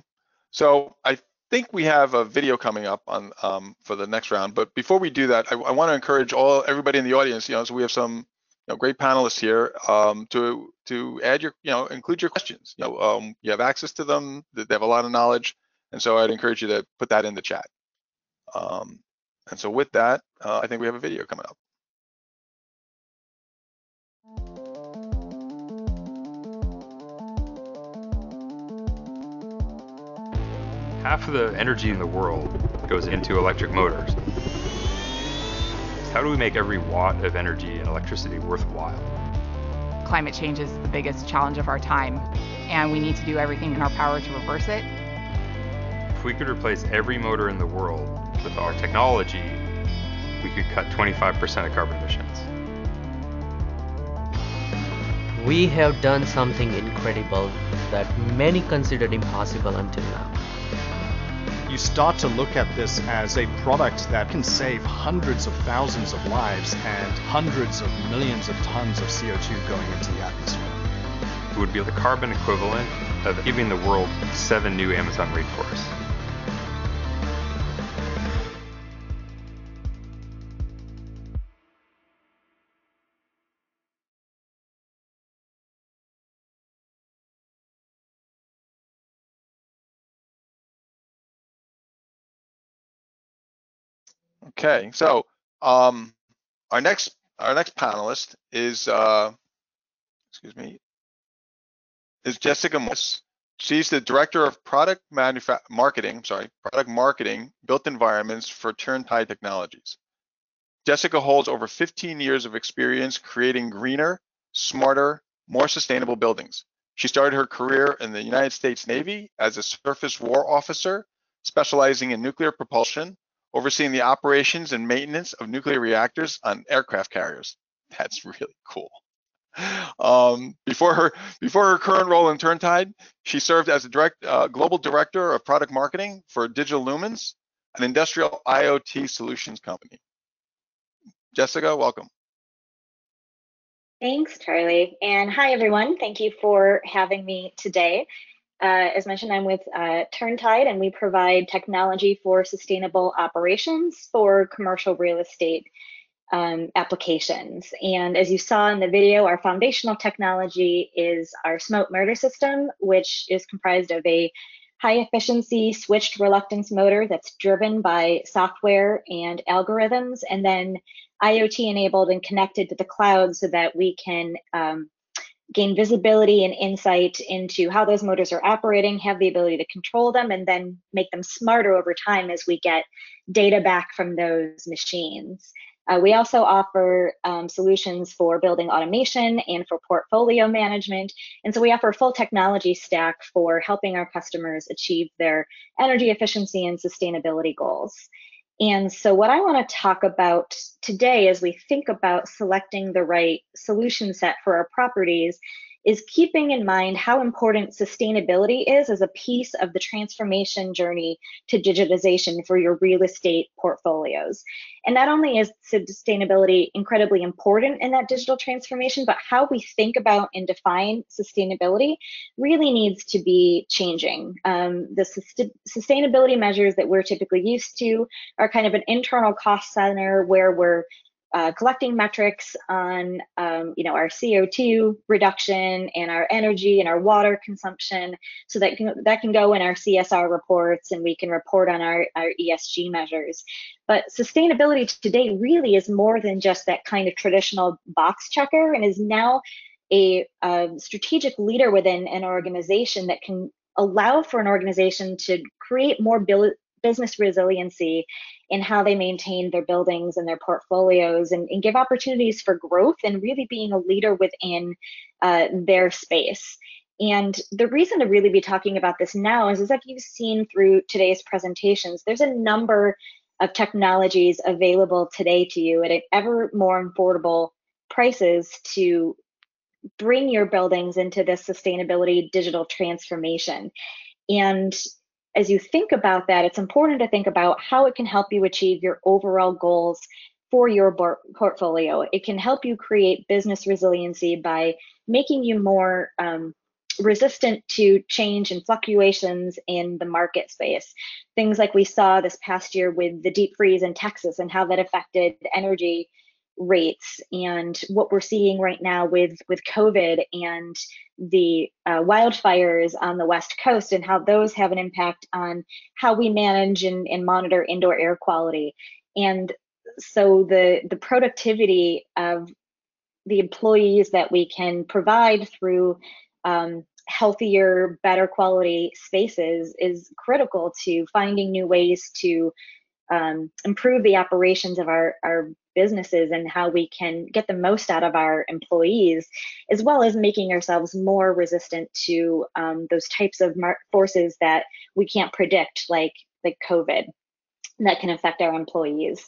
so I think we have a video coming up on um, for the next round. But before we do that, I, I want to encourage all everybody in the audience. You know, so we have some you know, great panelists here um, to to add your you know include your questions. You know, um, you have access to them. They have a lot of knowledge. And so I'd encourage you to put that in the chat. Um, and so with that, uh, I think we have a video coming up. Half of the energy in the world goes into electric motors. How do we make every watt of energy and electricity worthwhile? Climate change is the biggest challenge of our time, and we need to do everything in our power to reverse it. If we could replace every motor in the world with our technology, we could cut 25% of carbon emissions. We have done something incredible that many considered impossible until now. You start to look at this as a product that can save hundreds of thousands of lives and hundreds of millions of tons of CO2 going into the atmosphere. It would be the carbon equivalent of giving the world seven new Amazon rainforests. Okay, so um, our next our next panelist is uh, excuse me is Jessica Morris. She's the director of product manufa- marketing. Sorry, product marketing built environments for Turntide Technologies. Jessica holds over 15 years of experience creating greener, smarter, more sustainable buildings. She started her career in the United States Navy as a surface war officer, specializing in nuclear propulsion overseeing the operations and maintenance of nuclear reactors on aircraft carriers. That's really cool. Um, before her before her current role in Turntide, she served as a direct uh, global director of product marketing for Digital Lumens, an industrial IoT solutions company. Jessica, welcome. Thanks, Charlie. And hi, everyone. Thank you for having me today. Uh, as mentioned, I'm with uh, Turntide, and we provide technology for sustainable operations for commercial real estate um, applications. And as you saw in the video, our foundational technology is our smart motor system, which is comprised of a high efficiency switched reluctance motor that's driven by software and algorithms, and then IoT enabled and connected to the cloud so that we can um, gain visibility and insight into how those motors are operating, have the ability to control them, and then make them smarter over time as we get data back from those machines. Uh, we also offer um, solutions for building automation and for portfolio management. And so we offer a full technology stack for helping our customers achieve their energy efficiency and sustainability goals. And so, what I want to talk about today as we think about selecting the right solution set for our properties is keeping in mind how important sustainability is as a piece of the transformation journey to digitization for your real estate portfolios. And not only is sustainability incredibly important in that digital transformation, but how we think about and define sustainability really needs to be changing. Um, the sustainability measures that we're typically used to are kind of an internal cost center where we're uh, collecting metrics on um, you know our CO2 reduction and our energy and our water consumption so that can, that can go in our CSR reports and we can report on our, our ESG measures. But sustainability today really is more than just that kind of traditional box checker and is now a, a strategic leader within an organization that can allow for an organization to create more business resiliency in how they maintain their buildings and their portfolios and, and give opportunities for growth and really being a leader within uh, their space. And the reason to really be talking about this now is, is like you've seen through today's presentations, there's a number of technologies available today to you at ever more affordable prices to bring your buildings into this sustainability digital transformation. And as you think about that, it's important to think about how it can help you achieve your overall goals for your portfolio. It can help you create business resiliency by making you more um, resistant to change and fluctuations in the market space. Things like we saw this past year with the deep freeze in Texas and how that affected energy rates and what we're seeing right now with with covid and the uh, wildfires on the west coast and how those have an impact on how we manage and, and monitor indoor air quality. And so the the productivity of the employees that we can provide through um, healthier better quality spaces is critical to finding new ways to um, improve the operations of our, our businesses and how we can get the most out of our employees, as well as making ourselves more resistant to um, those types of forces that we can't predict, like like COVID, that can affect our employees.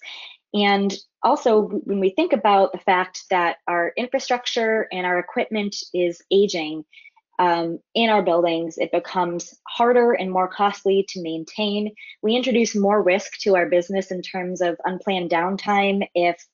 And also, when we think about the fact that our infrastructure and our equipment is aging, um, in our buildings, it becomes harder and more costly to maintain. We introduce more risk to our business in terms of unplanned downtime if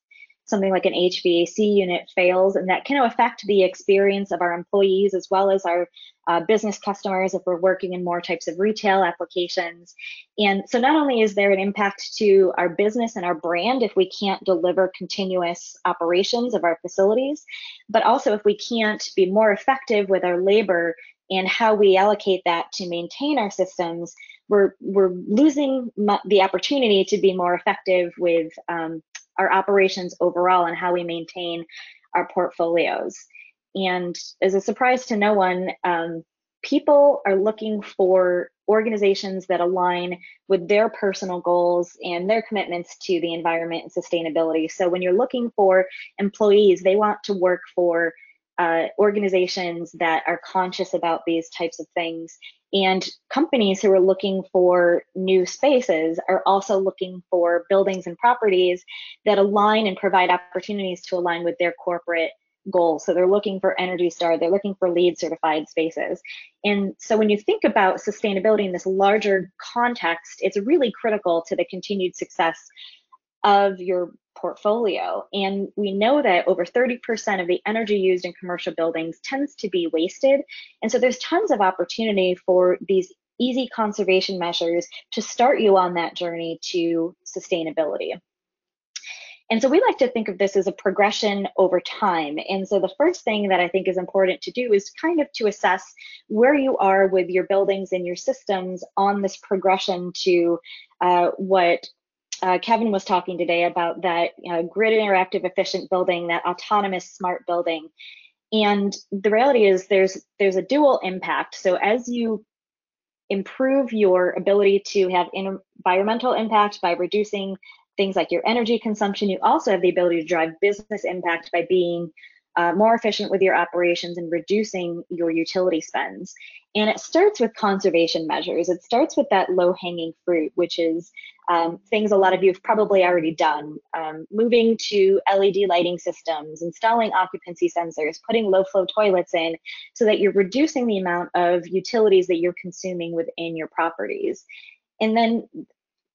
something like an HVAC unit fails, and that can affect the experience of our employees as well as our uh, business customers if we're working in more types of retail applications. And so not only is there an impact to our business and our brand if we can't deliver continuous operations of our facilities, but also if we can't be more effective with our labor and how we allocate that to maintain our systems, we're, we're losing the opportunity to be more effective with um, our operations overall and how we maintain our portfolios. And as a surprise to no one, um, people are looking for organizations that align with their personal goals and their commitments to the environment and sustainability. So when you're looking for employees, they want to work for uh, organizations that are conscious about these types of things. And companies who are looking for new spaces are also looking for buildings and properties that align and provide opportunities to align with their corporate goals. So they're looking for Energy Star, they're looking for LEED certified spaces. And so when you think about sustainability in this larger context, it's really critical to the continued success of your portfolio. And we know that over 30% of the energy used in commercial buildings tends to be wasted. And so there's tons of opportunity for these easy conservation measures to start you on that journey to sustainability. And so we like to think of this as a progression over time. And so the first thing that I think is important to do is kind of to assess where you are with your buildings and your systems on this progression to uh, what uh, Kevin was talking today about that uh, grid interactive efficient building, that autonomous smart building. And the reality is there's there's a dual impact. So as you improve your ability to have environmental impact by reducing things like your energy consumption, you also have the ability to drive business impact by being uh, more efficient with your operations and reducing your utility spends. And it starts with conservation measures. It starts with that low hanging fruit, which is um, things a lot of you have probably already done. Um, moving to LED lighting systems, installing occupancy sensors, putting low flow toilets in so that you're reducing the amount of utilities that you're consuming within your properties. And then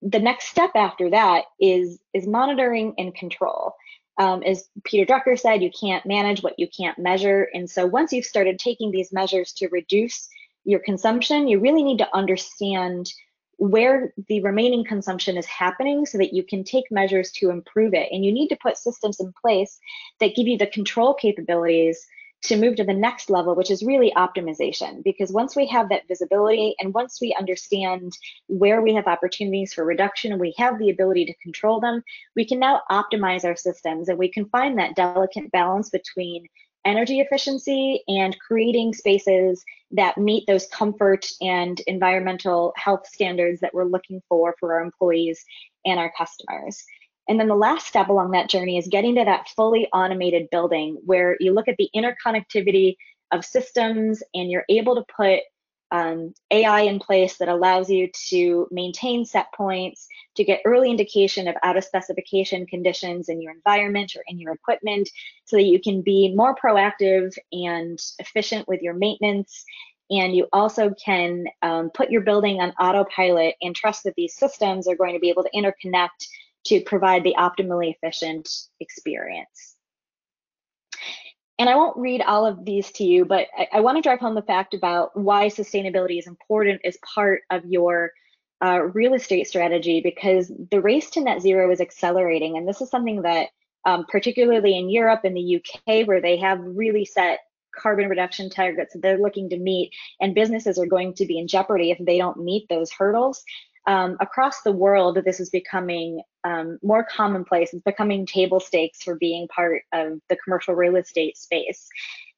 the next step after that is, is monitoring and control. Um, as Peter Drucker said, you can't manage what you can't measure. And so once you've started taking these measures to reduce your consumption, you really need to understand where the remaining consumption is happening so that you can take measures to improve it. And you need to put systems in place that give you the control capabilities to move to the next level, which is really optimization. Because once we have that visibility and once we understand where we have opportunities for reduction and we have the ability to control them, we can now optimize our systems and we can find that delicate balance between energy efficiency and creating spaces that meet those comfort and environmental health standards that we're looking for for our employees and our customers. And then the last step along that journey is getting to that fully automated building where you look at the interconnectivity of systems and you're able to put um, AI in place that allows you to maintain set points, to get early indication of out of specification conditions in your environment or in your equipment so that you can be more proactive and efficient with your maintenance. And you also can um, put your building on autopilot and trust that these systems are going to be able to interconnect to provide the optimally efficient experience. And I won't read all of these to you, but I, I want to drive home the fact about why sustainability is important as part of your uh, real estate strategy because the race to net zero is accelerating. And this is something that, um, particularly in Europe and the UK, where they have really set carbon reduction targets that they're looking to meet, and businesses are going to be in jeopardy if they don't meet those hurdles um, across the world, this is becoming um, more commonplace. It's becoming table stakes for being part of the commercial real estate space.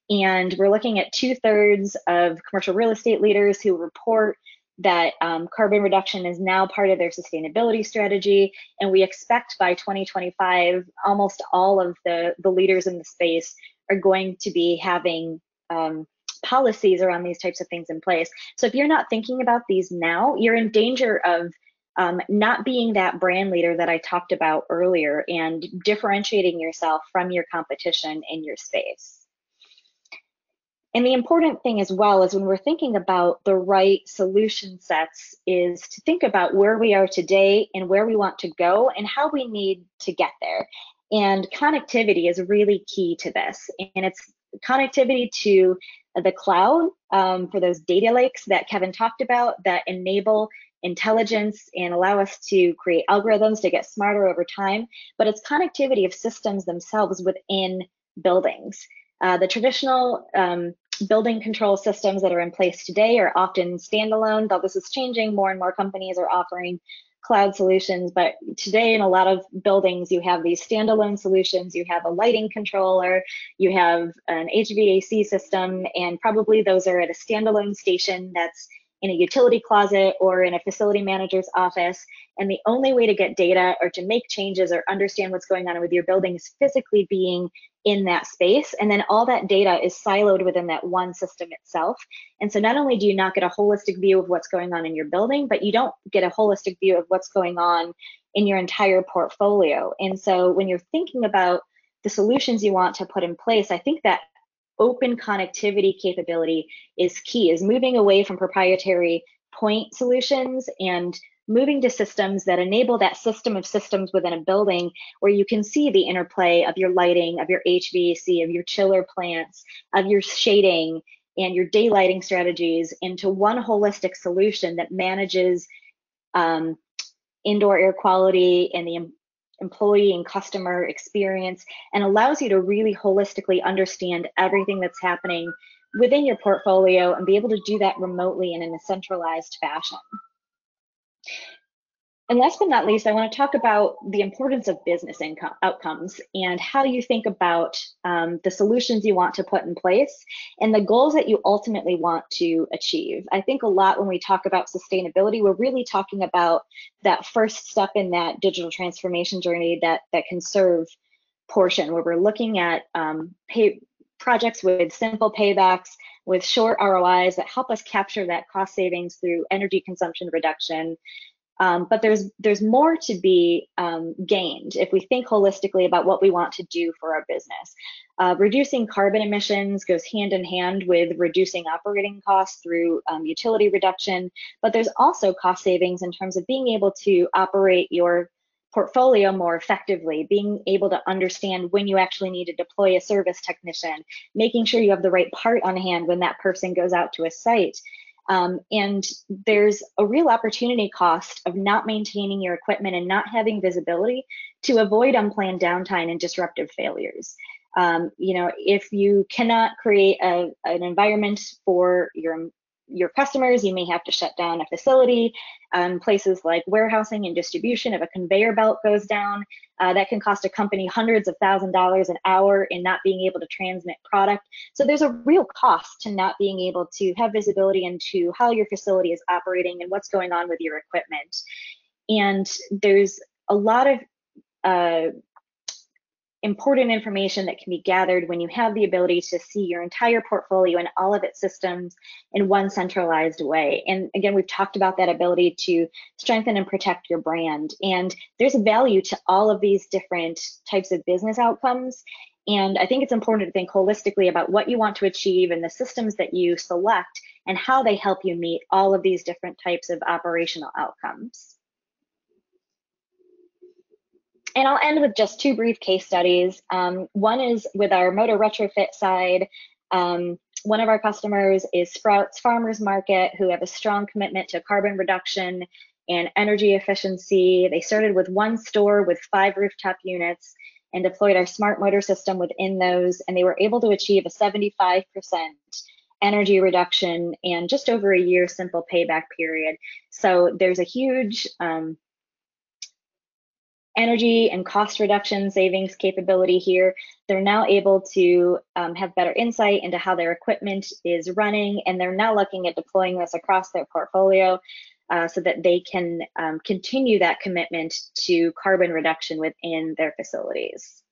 And we're looking at two thirds of commercial real estate leaders who report that um, carbon reduction is now part of their sustainability strategy. And we expect by 2025, almost all of the, the leaders in the space are going to be having um, policies around these types of things in place. So if you're not thinking about these now, you're in danger of um, not being that brand leader that I talked about earlier and differentiating yourself from your competition in your space. And the important thing as well is when we're thinking about the right solution sets is to think about where we are today and where we want to go and how we need to get there. And connectivity is really key to this. And it's connectivity to the cloud um, for those data lakes that Kevin talked about that enable intelligence and allow us to create algorithms to get smarter over time, but it's connectivity of systems themselves within buildings. Uh, the traditional um, building control systems that are in place today are often standalone, though this is changing. More and more companies are offering cloud solutions, but today in a lot of buildings, you have these standalone solutions. You have a lighting controller, you have an HVAC system, and probably those are at a standalone station that's in a utility closet or in a facility manager's office. And the only way to get data or to make changes or understand what's going on with your building is physically being in that space. And then all that data is siloed within that one system itself. And so not only do you not get a holistic view of what's going on in your building, but you don't get a holistic view of what's going on in your entire portfolio. And so when you're thinking about the solutions you want to put in place, I think that open connectivity capability is key, is moving away from proprietary point solutions and moving to systems that enable that system of systems within a building where you can see the interplay of your lighting, of your HVAC, of your chiller plants, of your shading, and your daylighting strategies into one holistic solution that manages um, indoor air quality and the employee and customer experience and allows you to really holistically understand everything that's happening within your portfolio and be able to do that remotely and in a centralized fashion. And last but not least, I want to talk about the importance of business income outcomes and how you think about um, the solutions you want to put in place and the goals that you ultimately want to achieve. I think a lot when we talk about sustainability, we're really talking about that first step in that digital transformation journey that that can serve portion where we're looking at um, pay, projects with simple paybacks, with short ROIs that help us capture that cost savings through energy consumption reduction, um, but there's there's more to be um, gained if we think holistically about what we want to do for our business. Uh, reducing carbon emissions goes hand in hand with reducing operating costs through um, utility reduction, but there's also cost savings in terms of being able to operate your portfolio more effectively, being able to understand when you actually need to deploy a service technician, making sure you have the right part on hand when that person goes out to a site, um, and there's a real opportunity cost of not maintaining your equipment and not having visibility to avoid unplanned downtime and disruptive failures. Um, you know, if you cannot create a, an environment for your your customers, you may have to shut down a facility. Um, places like warehousing and distribution, if a conveyor belt goes down, uh, that can cost a company hundreds of thousand dollars an hour in not being able to transmit product. So there's a real cost to not being able to have visibility into how your facility is operating and what's going on with your equipment. And there's a lot of uh, important information that can be gathered when you have the ability to see your entire portfolio and all of its systems in one centralized way. And again, we've talked about that ability to strengthen and protect your brand. And there's value to all of these different types of business outcomes. And I think it's important to think holistically about what you want to achieve and the systems that you select and how they help you meet all of these different types of operational outcomes. And I'll end with just two brief case studies. Um, one is with our motor retrofit side. Um, one of our customers is Sprouts Farmers Market, who have a strong commitment to carbon reduction and energy efficiency. They started with one store with five rooftop units and deployed our smart motor system within those, and they were able to achieve a 75% energy reduction and just over a year simple payback period. So there's a huge um, energy and cost reduction savings capability here. They're now able to um, have better insight into how their equipment is running, and they're now looking at deploying this across their portfolio uh, so that they can um, continue that commitment to carbon reduction within their facilities.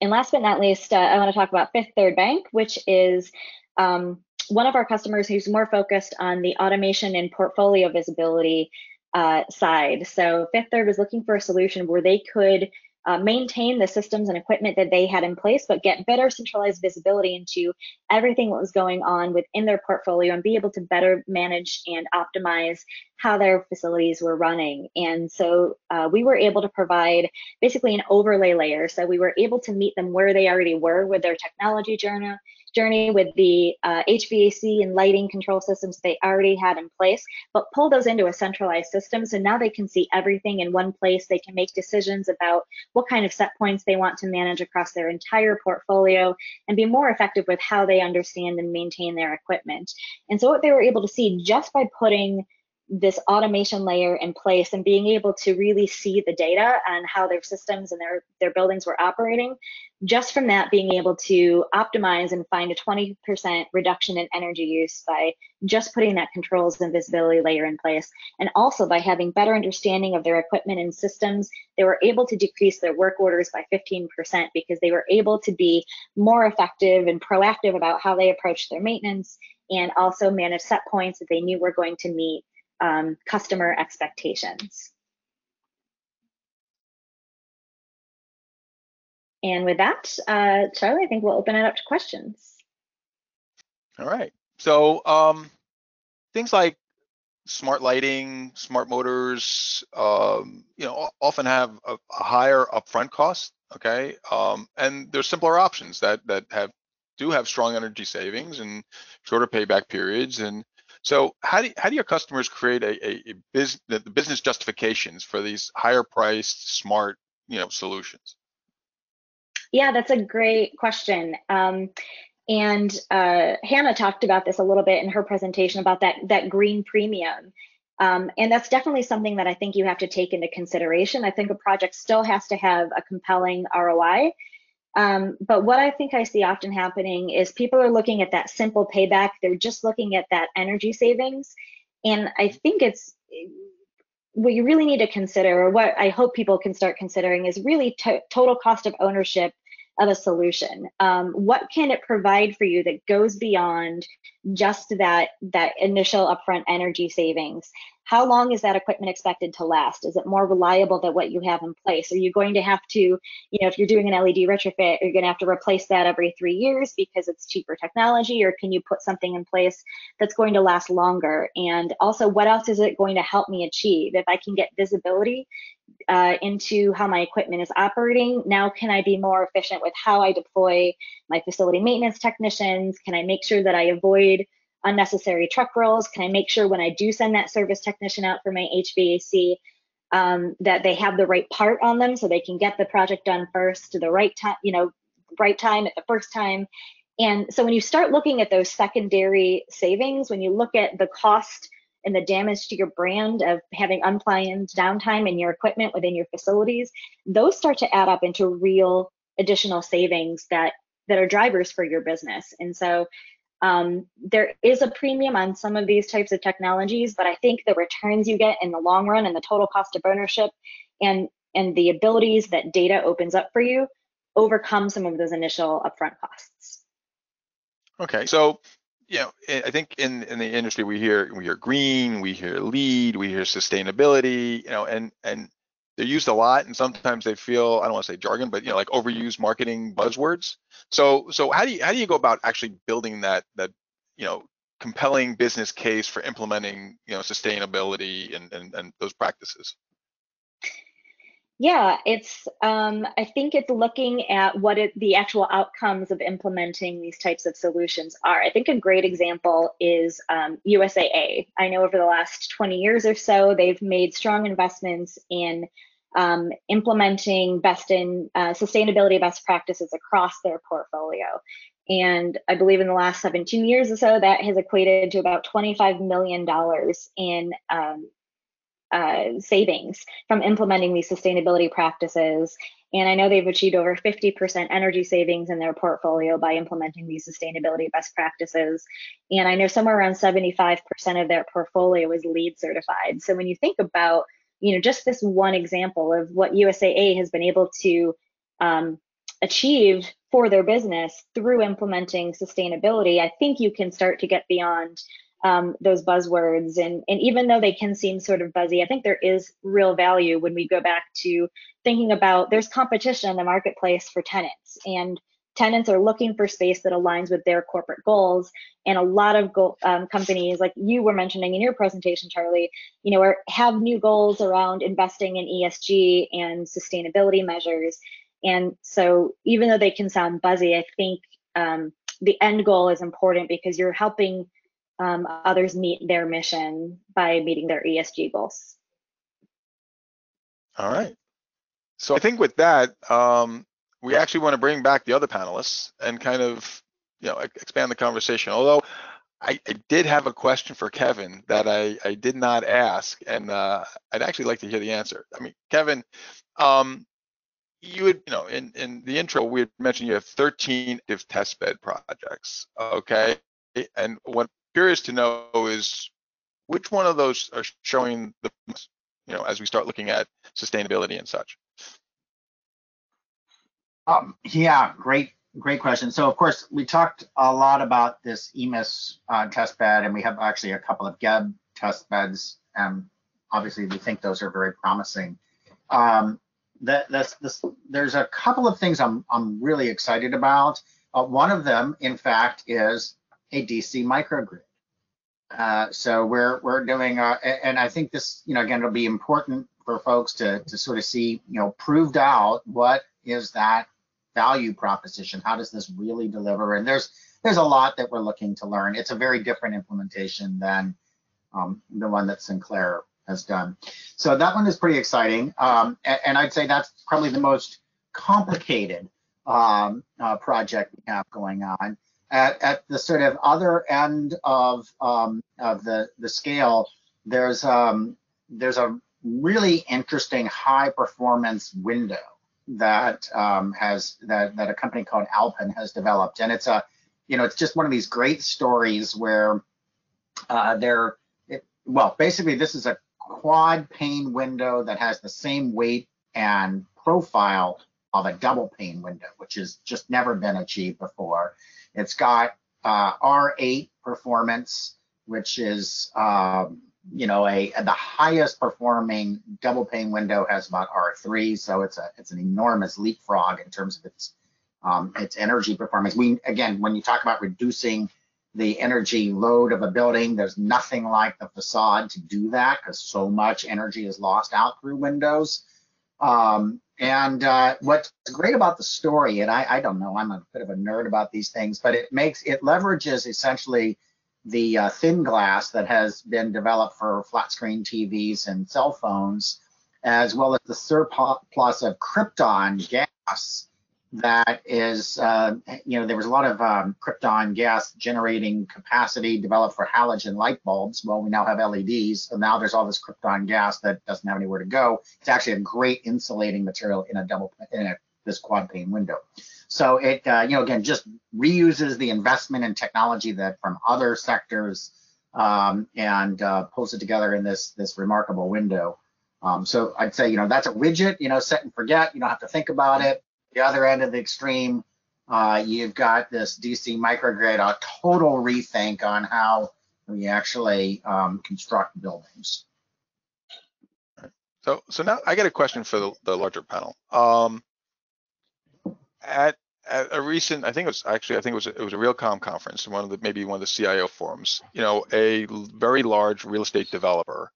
And last but not least, uh, I want to talk about Fifth Third Bank, which is um, one of our customers who's more focused on the automation and portfolio visibility uh, side. So Fifth Third was looking for a solution where they could uh, maintain the systems and equipment that they had in place, but get better centralized visibility into everything that was going on within their portfolio and be able to better manage and optimize how their facilities were running. And so uh, we were able to provide basically an overlay layer. So we were able to meet them where they already were with their technology journey journey with the uh, HVAC and lighting control systems they already had in place, but pull those into a centralized system. So now they can see everything in one place. They can make decisions about what kind of set points they want to manage across their entire portfolio and be more effective with how they understand and maintain their equipment. And so what they were able to see just by putting this automation layer in place and being able to really see the data and how their systems and their, their buildings were operating, just from that being able to optimize and find a 20% reduction in energy use by just putting that controls and visibility layer in place. And also by having better understanding of their equipment and systems, they were able to decrease their work orders by 15% because they were able to be more effective and proactive about how they approach their maintenance and also manage set points that they knew were going to meet um, customer expectations. And with that, uh, Charlie, I think we'll open it up to questions. All right. So um, things like smart lighting, smart motors, um, you know, often have a, a higher upfront cost. Okay, um, and there's simpler options that that have do have strong energy savings and shorter payback periods. And so, how do how do your customers create a, a, business the business justifications for these higher priced smart you know solutions? Yeah, that's a great question. Um, and uh, Hannah talked about this a little bit in her presentation about that that green premium. Um, and that's definitely something that I think you have to take into consideration. I think a project still has to have a compelling ROI. Um, but what I think I see often happening is people are looking at that simple payback. They're just looking at that energy savings. And I think it's what you really need to consider, or what I hope people can start considering, is really total cost of ownership of a solution. Um, what can it provide for you that goes beyond just that that initial upfront energy savings? how long is that equipment expected to last? Is it more reliable than what you have in place? Are you going to have to, you know, if you're doing an LED retrofit, you're going to have to replace that every three years because it's cheaper technology, or can you put something in place that's going to last longer? And also, what else is it going to help me achieve? If I can get visibility uh, into how my equipment is operating, now can I be more efficient with how I deploy my facility maintenance technicians? Can I make sure that I avoid unnecessary truck rolls? Can I make sure when I do send that service technician out for my HVAC um, that they have the right part on them so they can get the project done first to the right time, you know, right time at the first time. And so when you start looking at those secondary savings, when you look at the cost and the damage to your brand of having unplanned downtime in your equipment within your facilities, those start to add up into real additional savings that that are drivers for your business. And so um, there is a premium on some of these types of technologies, but I think the returns you get in the long run and the total cost of ownership and and the abilities that data opens up for you overcome some of those initial upfront costs. Okay, so you know, eh, I think in in the industry we hear we hear green, we hear LEED, we hear sustainability, you know, and and they're used a lot and sometimes they feel i don't want to say jargon but you know like overused marketing buzzwords. So so how do you how do you go about actually building that that you know compelling business case for implementing you know sustainability and and, and those practices yeah it's um, i think it's looking at what it, the actual outcomes of implementing these types of solutions are i think a great example is um, usaa i know over the last 20 years or so they've made strong investments in um, implementing best in uh, sustainability best practices across their portfolio. And I believe in the last 17 years or so, that has equated to about $25 million in um, uh, savings from implementing these sustainability practices. And I know they've achieved over 50% energy savings in their portfolio by implementing these sustainability best practices. And I know somewhere around 75% of their portfolio is LEED certified. So when you think about you know, just this one example of what USAA has been able to um, achieve for their business through implementing sustainability, I think you can start to get beyond um, those buzzwords. And, and even though they can seem sort of buzzy, I think there is real value when we go back to thinking about there's competition in the marketplace for tenants. And tenants are looking for space that aligns with their corporate goals and a lot of um, companies like you were mentioning in your presentation charlie you know are, have new goals around investing in esg and sustainability measures and so even though they can sound buzzy i think um, the end goal is important because you're helping um, others meet their mission by meeting their esg goals all right so i think with that um, we actually want to bring back the other panelists and kind of, you know, expand the conversation. Although I, I did have a question for Kevin that I, I did not ask, and uh, I'd actually like to hear the answer. I mean, Kevin, um, you would, you know, in, in the intro, we had mentioned you have 13 active test bed projects, okay? And what I'm curious to know is which one of those are showing the, you know, as we start looking at sustainability and such? Um, yeah, great, great question. So of course, we talked a lot about this EMIS uh, test bed, and we have actually a couple of GEB test beds, and obviously we think those are very promising. Um, that, that's, this, there's a couple of things I'm, I'm really excited about. Uh, one of them, in fact, is a DC microgrid. Uh, so we're we're doing, uh, and I think this, you know, again, it'll be important for folks to to sort of see, you know, proved out what is that value proposition? How does this really deliver? And there's there's a lot that we're looking to learn. It's a very different implementation than um, the one that Sinclair has done. So that one is pretty exciting, um, and, and I'd say that's probably the most complicated um, uh, project we have going on. At, at the sort of other end of um, of the the scale, there's um, there's a really interesting high performance window that um, has that that a company called Alpen has developed, and it's a you know it's just one of these great stories where uh, they're it, well basically this is a quad pane window that has the same weight and profile of a double pane window, which has just never been achieved before. It's got uh, R8 performance, which is um, you know a the highest performing double pane window has about R3, so it's a it's an enormous leapfrog in terms of its um, its energy performance. We again, when you talk about reducing the energy load of a building, there's nothing like the facade to do that because so much energy is lost out through windows. Um, and uh, what's great about the story, and I, I, don't know, I'm a bit of a nerd about these things, but it makes it leverages essentially the uh, thin glass that has been developed for flat screen TVs and cell phones, as well as the surplus of krypton gas that is, uh, you know, there was a lot of um, krypton gas generating capacity developed for halogen light bulbs. Well, we now have LEDs, so now there's all this krypton gas that doesn't have anywhere to go. It's actually a great insulating material in a double in a, this quad pane window. So it, uh, you know, again, just reuses the investment in technology that from other sectors um, and uh, pulls it together in this this remarkable window. Um, so I'd say, you know, that's a widget, you know, set and forget. You don't have to think about it the other end of the extreme, uh, you've got this DC microgrid, a total rethink on how we actually um, construct buildings. So, so now I got a question for the, the larger panel. Um, at, at a recent, I think it was actually, I think it was a, it was a RealComm conference, one of the maybe one of the CIO forums. You know, a very large real estate developer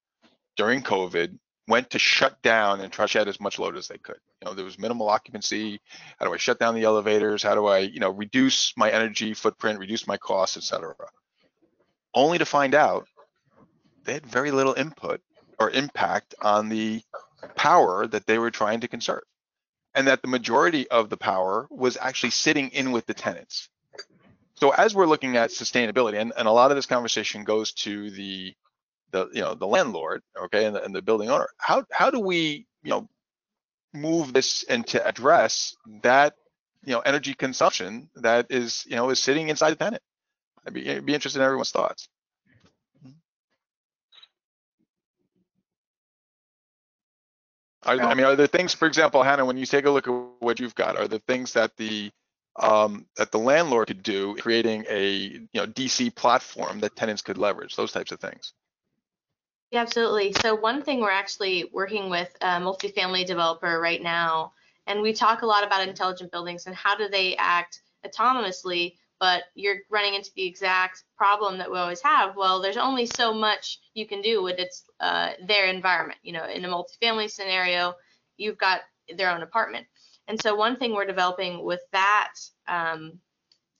during COVID went to shut down and try to shed as much load as they could. You know, there was minimal occupancy. How do I shut down the elevators? How do I, you know, reduce my energy footprint, reduce my costs, et cetera? Only to find out they had very little input or impact on the power that they were trying to conserve. And that the majority of the power was actually sitting in with the tenants. So as we're looking at sustainability, and, and a lot of this conversation goes to the the you know the landlord okay and the, and the building owner. How how do we you know move this and to address that you know energy consumption that is you know is sitting inside the tenant? I'd be, I'd be interested in everyone's thoughts. Are, I mean, are there things, for example, Hannah, when you take a look at what you've got, are there things that the um, that the landlord could do, creating a you know DC platform that tenants could leverage, those types of things? Yeah, absolutely. So one thing we're actually working with a multifamily developer right now, and we talk a lot about intelligent buildings and how do they act autonomously, but you're running into the exact problem that we always have. Well, there's only so much you can do with its uh, their environment. You know, in a multifamily scenario, you've got their own apartment. And so one thing we're developing with that um,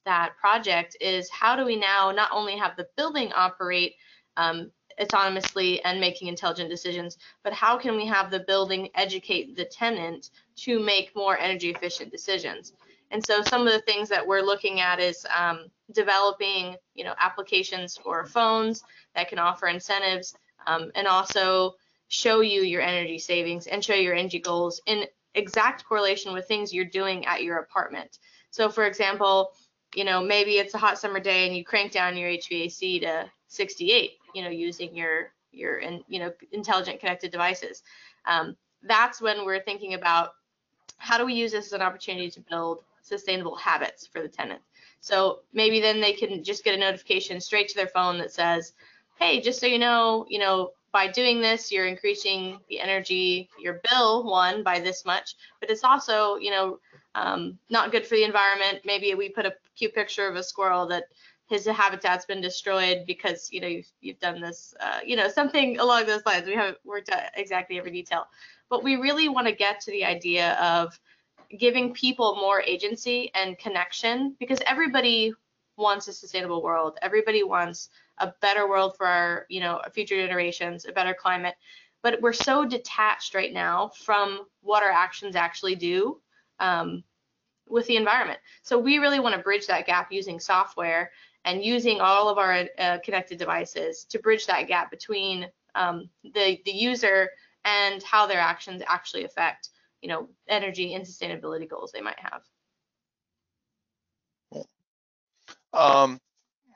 that project is how do we now not only have the building operate um, autonomously and making intelligent decisions, but how can we have the building educate the tenant to make more energy efficient decisions? And so some of the things that we're looking at is um, developing, you know, applications for phones that can offer incentives um, and also show you your energy savings and show your energy goals in exact correlation with things you're doing at your apartment. So for example, you know, maybe it's a hot summer day and you crank down your HVAC to 68 you know using your your and you know intelligent connected devices. Um, that's when we're thinking about how do we use this as an opportunity to build sustainable habits for the tenant. So maybe then they can just get a notification straight to their phone that says hey just so you know you know by doing this you're increasing the energy your bill one by this much but it's also you know um, not good for the environment. Maybe we put a cute picture of a squirrel that his habitat's been destroyed because you know you've, you've done this uh, you know something along those lines. We haven't worked out exactly every detail. But we really want to get to the idea of giving people more agency and connection because everybody wants a sustainable world. Everybody wants a better world for our you know future generations a better climate. But we're so detached right now from what our actions actually do um, with the environment. So we really want to bridge that gap using software and using all of our uh, connected devices to bridge that gap between um, the, the user and how their actions actually affect, you know, energy and sustainability goals they might have. Um,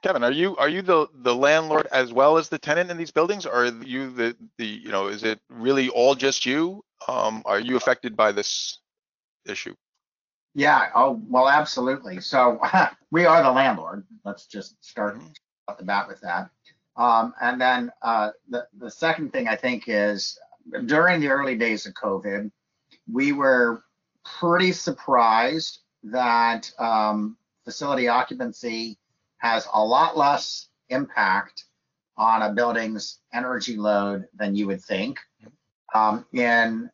Kevin, are you are you the the landlord as well as the tenant in these buildings, or are you the the you know is it really all just you? Um, are you affected by this issue? Yeah, oh, well, absolutely. So we are the landlord. Let's just start Mhm. off the bat with that. Um, and then uh, the, the second thing I think is during the early days of COVID, we were pretty surprised that um, facility occupancy has a lot less impact on a building's energy load than you would think. Um, and,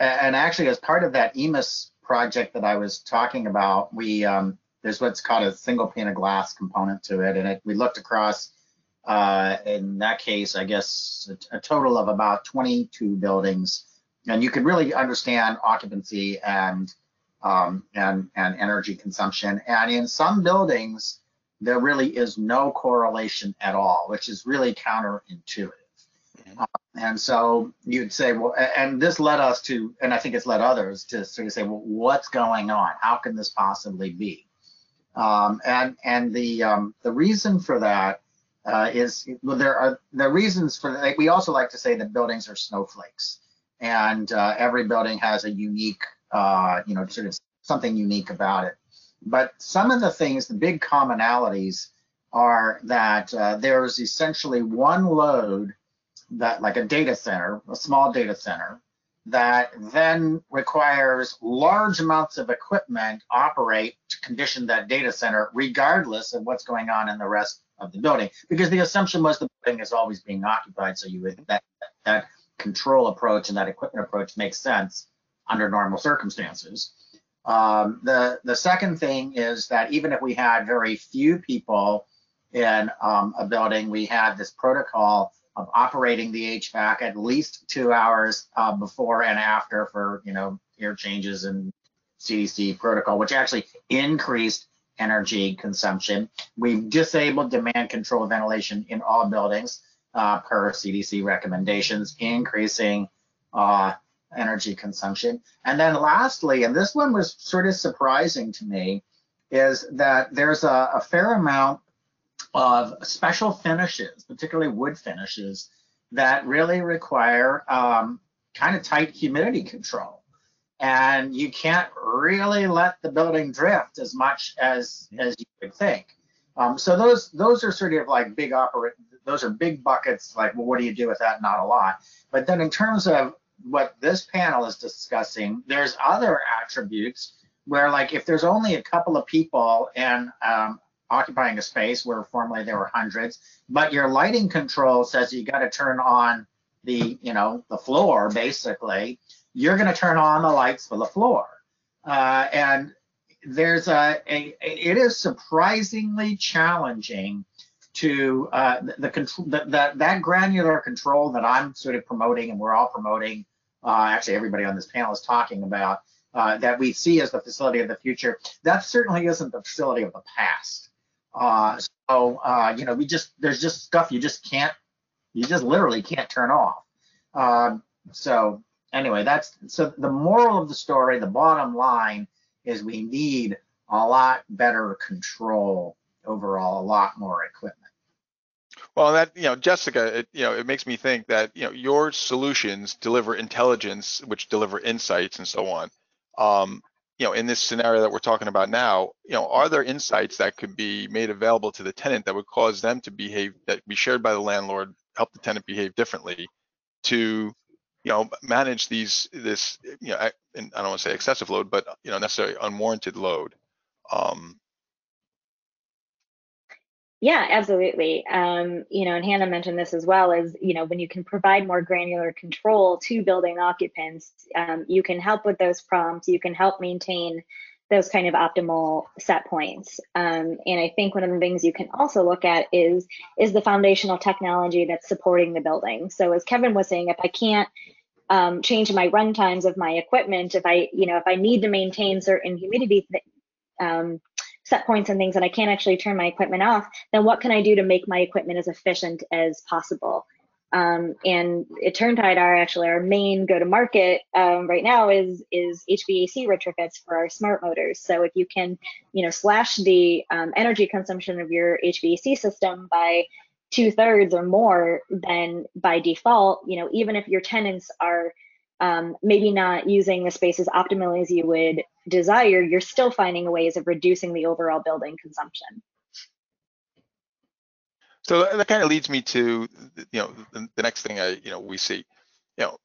and actually, as part of that EMIS project that I was talking about, we um, there's what's called a single pane of glass component to it, and it, we looked across. Uh, in that case, I guess a, total of about 22 buildings, and you could really understand occupancy and um, and and energy consumption. And in some buildings, there really is no correlation at all, which is really counterintuitive. Mhm. And so you'd say, well, and this led us to, and I think it's led others to sort of say, well, what's going on? How can this possibly be? Um, and and the um, the reason for that uh, is well, there are the reasons for that. We also like to say that buildings are snowflakes, and uh, every building has a unique, uh, you know, sort of something unique about it. But some of the things, the big commonalities, are that uh, there's essentially one load that like a data center, a small data center, that then requires large amounts of equipment operate to condition that data center regardless of what's going on in the rest of the building. Because the assumption was the building is always being occupied, so you would that that control approach and that equipment approach makes sense under normal circumstances. Um, the the second thing is that even if we had very few people in um, a building, we had this protocol of operating the HVAC at least two hours uh, before and after for you know air changes and CDC protocol, which actually increased energy consumption. We've disabled demand control ventilation in all buildings uh, per CDC recommendations, increasing uh, energy consumption. And then lastly, and this one was sort of surprising to me, is that there's a, a fair amount of special finishes, particularly wood finishes, that really require um, kind of tight humidity control. And you can't really let the building drift as much as as you would think. Um, so those those are sort of like big operate. Those are big buckets. Like, well, what do you do with that? Not a lot. But then in terms of what this panel is discussing, there's other attributes where, like, if there's only a couple of people and um, occupying a space where formerly there were hundreds, but your lighting control says you got to turn on the, you know, the floor basically, you're going to turn on the lights for the floor. Uh, and there's a, a, it is surprisingly challenging to uh, the, the control that, that that granular control that I'm sort of promoting and we're all promoting. Uh, actually, everybody on this panel is talking about uh, that we see as the facility of the future. That certainly isn't the facility of the past. Uh, so uh, you know, we just there's just stuff you just can't, you just literally can't turn off. Um, so anyway, that's so the moral of the story. The bottom line is we need a lot better control overall, a lot more equipment. Well, that you know, Jessica, it, you know, it makes me think that you know your solutions deliver intelligence, which deliver insights and so on. Um, you know, in this scenario that we're talking about now, you know, are there insights that could be made available to the tenant that would cause them to behave that be shared by the landlord, help the tenant behave differently, to you know manage these this you know, I, I don't want to say excessive load, but you know, necessarily unwarranted load. Um, Yeah, absolutely. Um, you know, and Hannah mentioned this as well as, you know, when you can provide more granular control to building occupants, um, you can help with those prompts, you can help maintain those kind of optimal set points. Um, and I think one of the things you can also look at is is the foundational technology that's supporting the building. So as Kevin was saying, if I can't um, change my run times of my equipment, if I, you know, if I need to maintain certain humidity um, set points and things and I can't actually turn my equipment off, then what can I do to make my equipment as efficient as possible? Um, and at Turntide, our actually our main go-to-market um, right now is is HVAC retrofits for our smart motors. So if you can, you know, slash the um, energy consumption of your HVAC system by two thirds or more, then by default, you know, even if your tenants are um, maybe not using the space as optimally as you would desire, you're still finding ways of reducing the overall building consumption. So that kind of leads me to, you know, the, the next thing I, you know, we see, you know,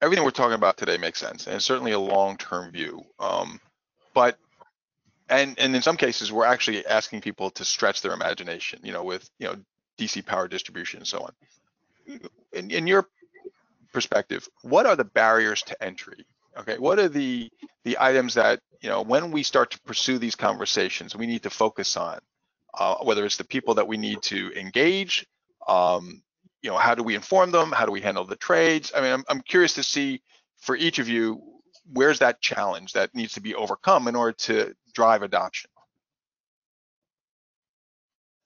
everything we're talking about today makes sense, and certainly a long-term view. Um, but and and in some cases, we're actually asking people to stretch their imagination, you know, with you know DC power distribution and so on. In, in your perspective, what are the barriers to entry? Okay, what are the the items that you know when we start to pursue these conversations, we need to focus on, uh, whether it's the people that we need to engage, um, you know, how do we inform them? How do we handle the trades? I mean, I'm, I'm curious to see for each of you, where's that challenge that needs to be overcome in order to drive adoption?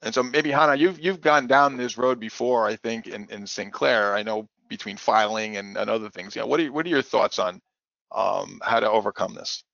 And so maybe Hannah, you've you've gone down this road before, I think, in, in Sinclair. I know between filing and, and other things. You know, what are what are your thoughts on um, how to overcome this?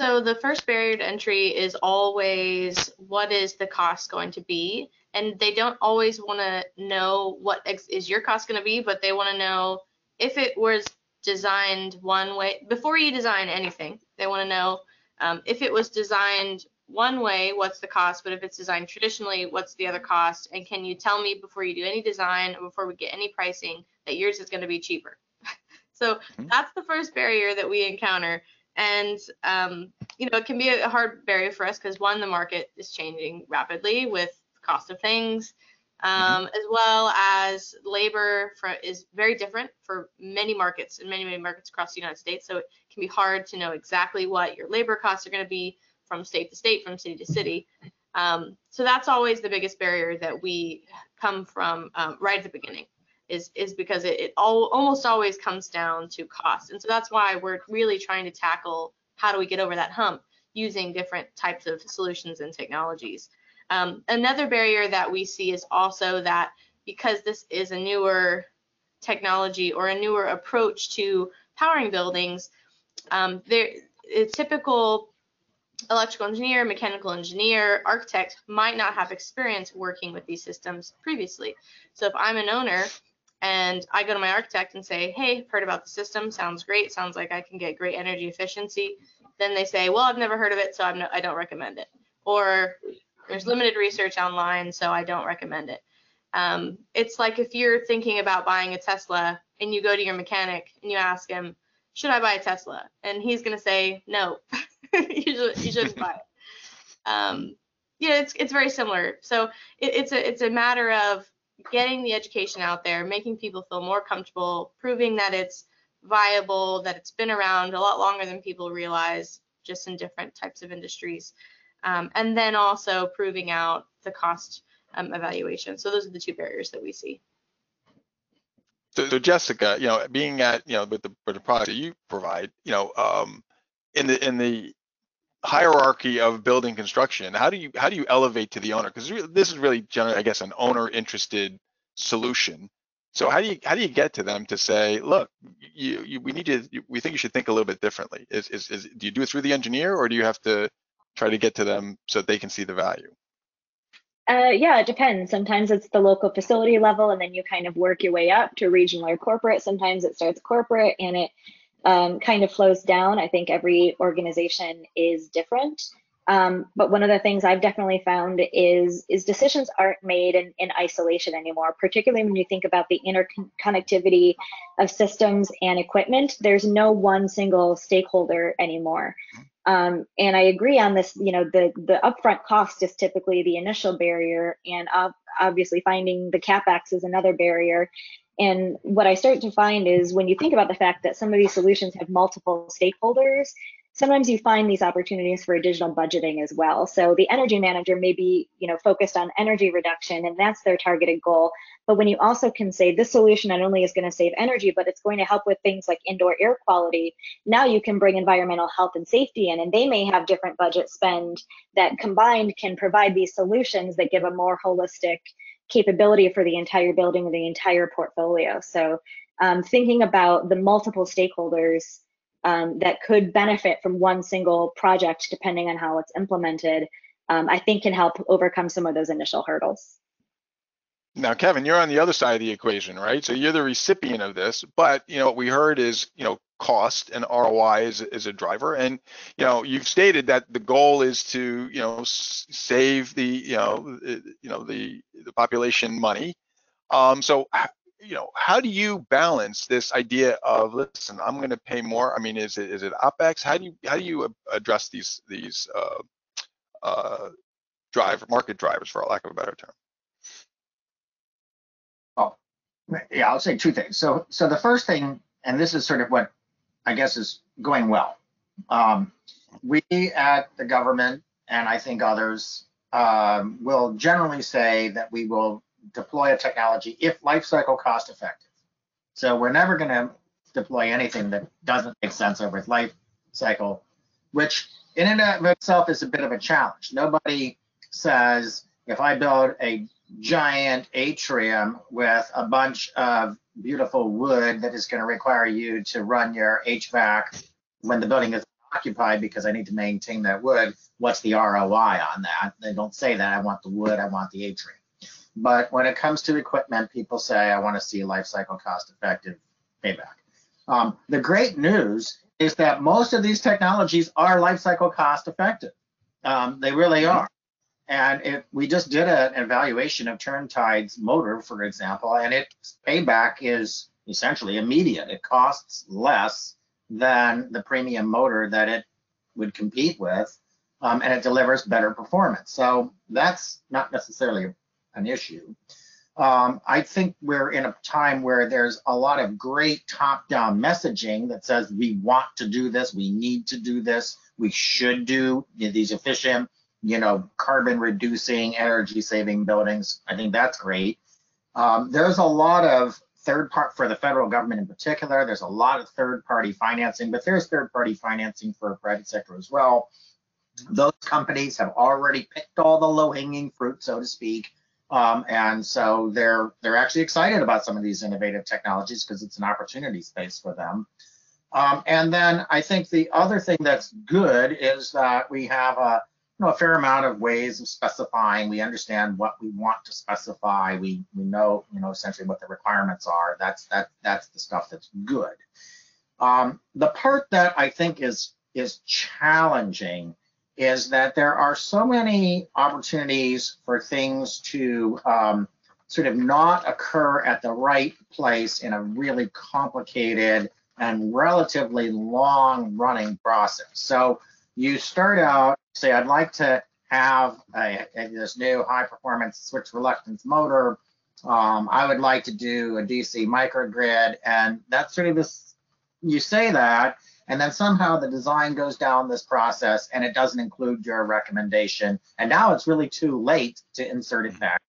So the first barrier to entry is always what is the cost going to be, and they don't always want to know what is your cost going to be, but they want to know if it was designed one way before you design anything. They want to know um, if it was designed one way, what's the cost? But if it's designed traditionally, what's the other cost? And can you tell me before you do any design or before we get any pricing that yours is going to be cheaper? So mm-hmm. that's the first barrier that we encounter. And, um, you know, it can be a hard barrier for us because one, the market is changing rapidly with cost of things, mm-hmm. um, mm-hmm. as well as labor for, is very different for many markets and many, many markets across the United States. So it can be hard to know exactly what your labor costs are going to be from state to state, from city to city. Um, so that's always the biggest barrier that we come from um, right at the beginning is is because it, it all, almost always comes down to cost. And so that's why we're really trying to tackle how do we get over that hump using different types of solutions and technologies. Um, another barrier that we see is also that because this is a newer technology or a newer approach to powering buildings, um, there, a typical electrical engineer, mechanical engineer, architect might not have experience working with these systems previously. So if I'm an owner and I go to my architect and say, hey, heard about the system, sounds great, sounds like I can get great energy efficiency, then they say, well, I've never heard of it, so I'm no, I don't recommend it. Or there's limited research online, so I don't recommend it. Um, it's like if you're thinking about buying a Tesla and you go to your mechanic and you ask him, should I buy a Tesla? And he's going to say, no. you, should, you shouldn't buy it. Um, yeah, it's it's very similar. So it, it's a it's a matter of getting the education out there, making people feel more comfortable, proving that it's viable, that it's been around a lot longer than people realize, just in different types of industries, um, and then also proving out the cost um, evaluation. So those are the two barriers that we see. So, so, Jessica, you know, being at, you know, with the, with the product that you provide, you know, um, in the in the hierarchy of building construction. How do you how do you elevate to the owner? Because this is really generally i guess an owner interested solution. So how do you how do you get to them to say look you, you we need to we think you should think a little bit differently. Is, is is do you do it through the engineer or do you have to try to get to them so that they can see the value? Uh, yeah, it depends. Sometimes it's the local facility level, and then you kind of work your way up to regional or corporate. Sometimes it starts corporate, and it um, kind of flows down. I think every organization is different. Um, but one of the things I've definitely found is is decisions aren't made in, in isolation anymore, particularly when you think about the interconnectivity of systems and equipment. There's no one single stakeholder anymore. Um, and I agree on this, you know, the, the upfront cost is typically the initial barrier and ob- obviously finding the CapEx is another barrier. And what I start to find is when you think about the fact that some of these solutions have multiple stakeholders, sometimes you find these opportunities for additional budgeting as well. So the energy manager may be, you know, focused on energy reduction and that's their targeted goal. But when you also can say this solution not only is going to save energy, but it's going to help with things like indoor air quality, now you can bring environmental health and safety in and they may have different budget spend that combined can provide these solutions that give a more holistic capability for the entire building or the entire portfolio. So um, thinking about the multiple stakeholders um, that could benefit from one single project, depending on how it's implemented, um, I think can help overcome some of those initial hurdles. Now, Kevin, you're on the other side of the equation, right? So you're the recipient of this, but you know what we heard is you know cost and ROI is, is a driver, and you know you've stated that the goal is to you know save the you know you know the the population money. Um, so you know, how do you balance this idea of listen, I'm going to pay more? I mean, is it is it opex? How do you how do you address these these uh, uh, driver market drivers, for lack of a better term? Oh, yeah, I'll say two things. So so the first thing, and this is sort of what I guess is going well. Um, we at the government and I think others um, will generally say that we will deploy a technology if life cycle cost effective. So we're never going to deploy anything that doesn't make sense over its life cycle, which in and of itself is a bit of a challenge. Nobody says if I build a giant atrium with a bunch of beautiful wood that is going to require you to run your HVAC when the building is occupied because I need to maintain that wood, what's the ROI on that? They don't say that. I want the wood, I want the atrium. But when it comes to equipment, people say, I want to see life cycle cost effective payback. Um, the great news is that most of these technologies are life cycle cost effective. Um, they really are. And we just did an evaluation of Turntide's motor, for example, and its payback is essentially immediate. It costs less than the premium motor that it would compete with, um, and it delivers better performance. So that's not necessarily an issue. Um, I think we're in a time where there's a lot of great top-down messaging that says we want to do this, we need to do this, we should do these efficient, you know, carbon reducing, energy saving buildings. I think that's great. Um, there's a lot of third part for the federal government in particular. There's a lot of third party financing, but there's third party financing for private sector as well. Those companies have already picked all the low hanging fruit, so to speak um, and so they're they're actually excited about some of these innovative technologies because it's an opportunity space for them. Um, and then I think the other thing that's good is that we have a you know a fair amount of ways of specifying. We understand what we want to specify. We we know you know essentially what the requirements are. That's that that's the stuff that's good. Um, the part that I think is is challenging is that there are so many opportunities for things to um, sort of not occur at the right place in a really complicated and relatively long running process. So you start out, say, I'd like to have a, a, this new high performance switch reluctance motor. Um, I would like to do a DC microgrid. And that's sort of this, you say that, and then somehow the design goes down this process and it doesn't include your recommendation and now it's really too late to insert it back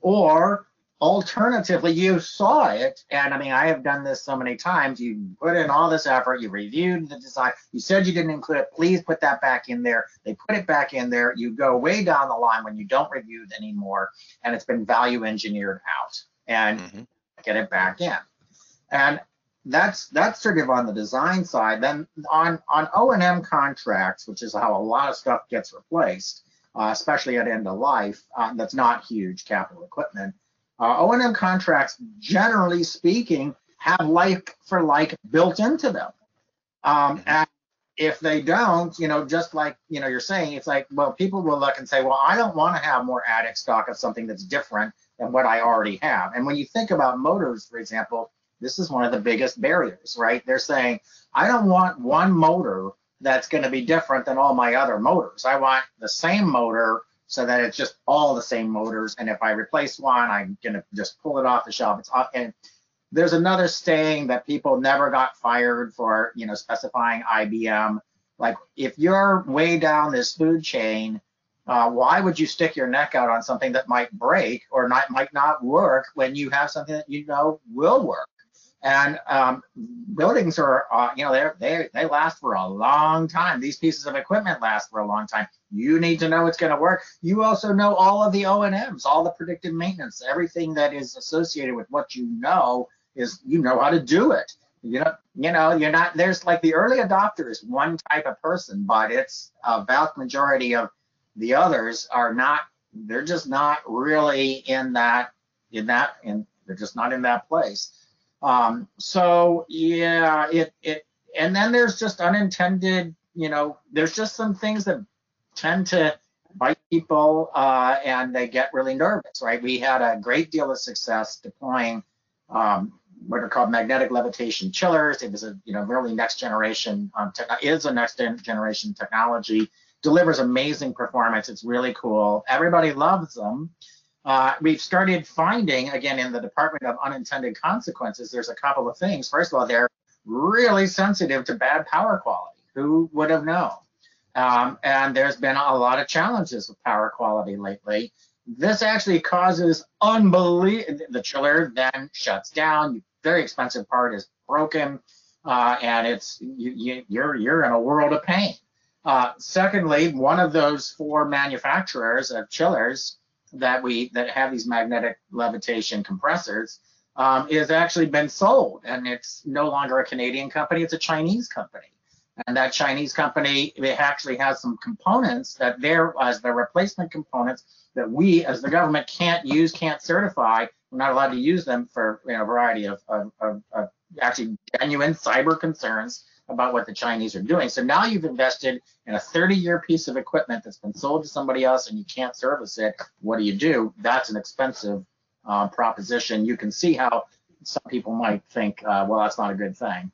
or alternatively you saw it and i mean i have done this so many times you put in all this effort you reviewed the design you said you didn't include it please put that back in there they put it back in there you go way down the line when you don't review it anymore and it's been value engineered out and mm-hmm. get it back in and that's that's sort of on the design side. Then on on O and M contracts, which is how a lot of stuff gets replaced, uh, especially at end of life. Uh, that's not huge capital equipment. Uh, O and M contracts, generally speaking, have like for like built into them. Um, mm-hmm. and if they don't, you know, just like you know you're saying, it's like well, people will look and say, well, I don't want to have more attic stock of something that's different than what I already have. And when you think about motors, for example this is one of the biggest barriers, right? They're saying, I don't want one motor that's going to be different than all my other motors. I want the same motor so that it's just all the same motors. And if I replace one, I'm to just pull it off the shelf. It's and there's another saying that people never got fired for, you know, specifying IBM. Like if you're way down this food chain, uh, why would you stick your neck out on something that might break or not might not work when you have something that you know will work? And um, buildings are, uh, you know, they they they last for a long time. These pieces of equipment last for a long time. You need to know it's going to work. You also know all of the O and M's, all the predictive maintenance, everything that is associated with what you know is you know how to do it. You know, you know, you're not. There's like the early adopter is one type of person, but it's a vast majority of the others are not. They're just not really in that in that in. They're just not in that place. Um, so yeah, it it and then there's just unintended, you know, there's just some things that tend to bite people uh, and they get really nervous, right? We had a great deal of success deploying um, what are called magnetic levitation chillers. It was a you know really next generation um, is a next generation technology. Delivers amazing performance. It's really cool. Everybody loves them uh, we've started finding, again, in the Department of Unintended Consequences, there's a couple of things. First of all, they're really sensitive to bad power quality. Who would have known? Um, and there's been a lot of challenges with power quality lately. This actually causes unbelievable, the chiller then shuts down, very expensive part is broken, uh, and it's you, you, you're you're in a world of pain. Uh, secondly, one of those four manufacturers of chillers that we that have these magnetic levitation compressors um, is actually been sold and it's no longer a Canadian company, it's a Chinese company. And that Chinese company it actually has some components that they're as the replacement components that we as the government can't use, can't certify. We're not allowed to use them for you know, a variety of, of, of, of actually genuine cyber concerns about what the Chinese are doing. So now you've invested in a 30 year piece of equipment that's been sold to somebody else and you can't service it. What do you do? That's an expensive uh, proposition. You can see how some people might think, uh, well, that's not a good thing.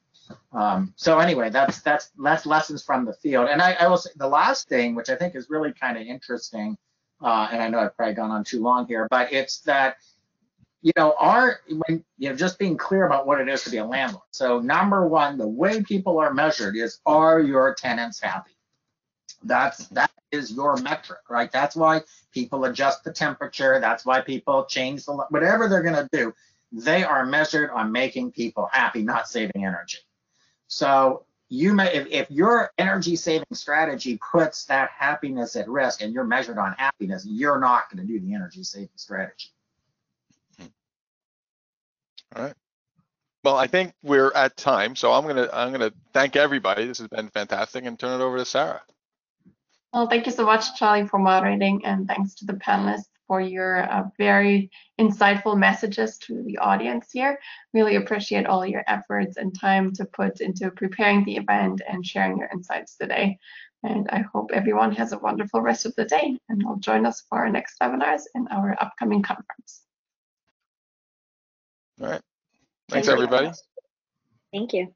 Um, so anyway, that's that's that's lessons from the field. And I, I will say the last thing, which I think is really kind of interesting, uh, and I know I've probably gone on too long here, but it's that you know, our when you know, just being clear about what it is to be a landlord. So number one, the way people are measured is are your tenants happy? That's that is your metric, right? That's why people adjust the temperature. That's why people change the whatever they're gonna do. They are measured on making people happy, not saving energy. So you may if, if your energy saving strategy puts that happiness at risk and you're measured on happiness, you're not going to do the energy saving strategy. All right. Well, I think we're at time, so I'm gonna I'm gonna thank everybody. This has been fantastic, and turn it over to Sarah. Well, thank you so much, Charlie, for moderating, and thanks to the panelists for your uh, very insightful messages to the audience here. Really appreciate all your efforts and time to put into preparing the event and sharing your insights today. And I hope everyone has a wonderful rest of the day and will join us for our next webinars and our upcoming conference. All right. Thanks, everybody. Thank you.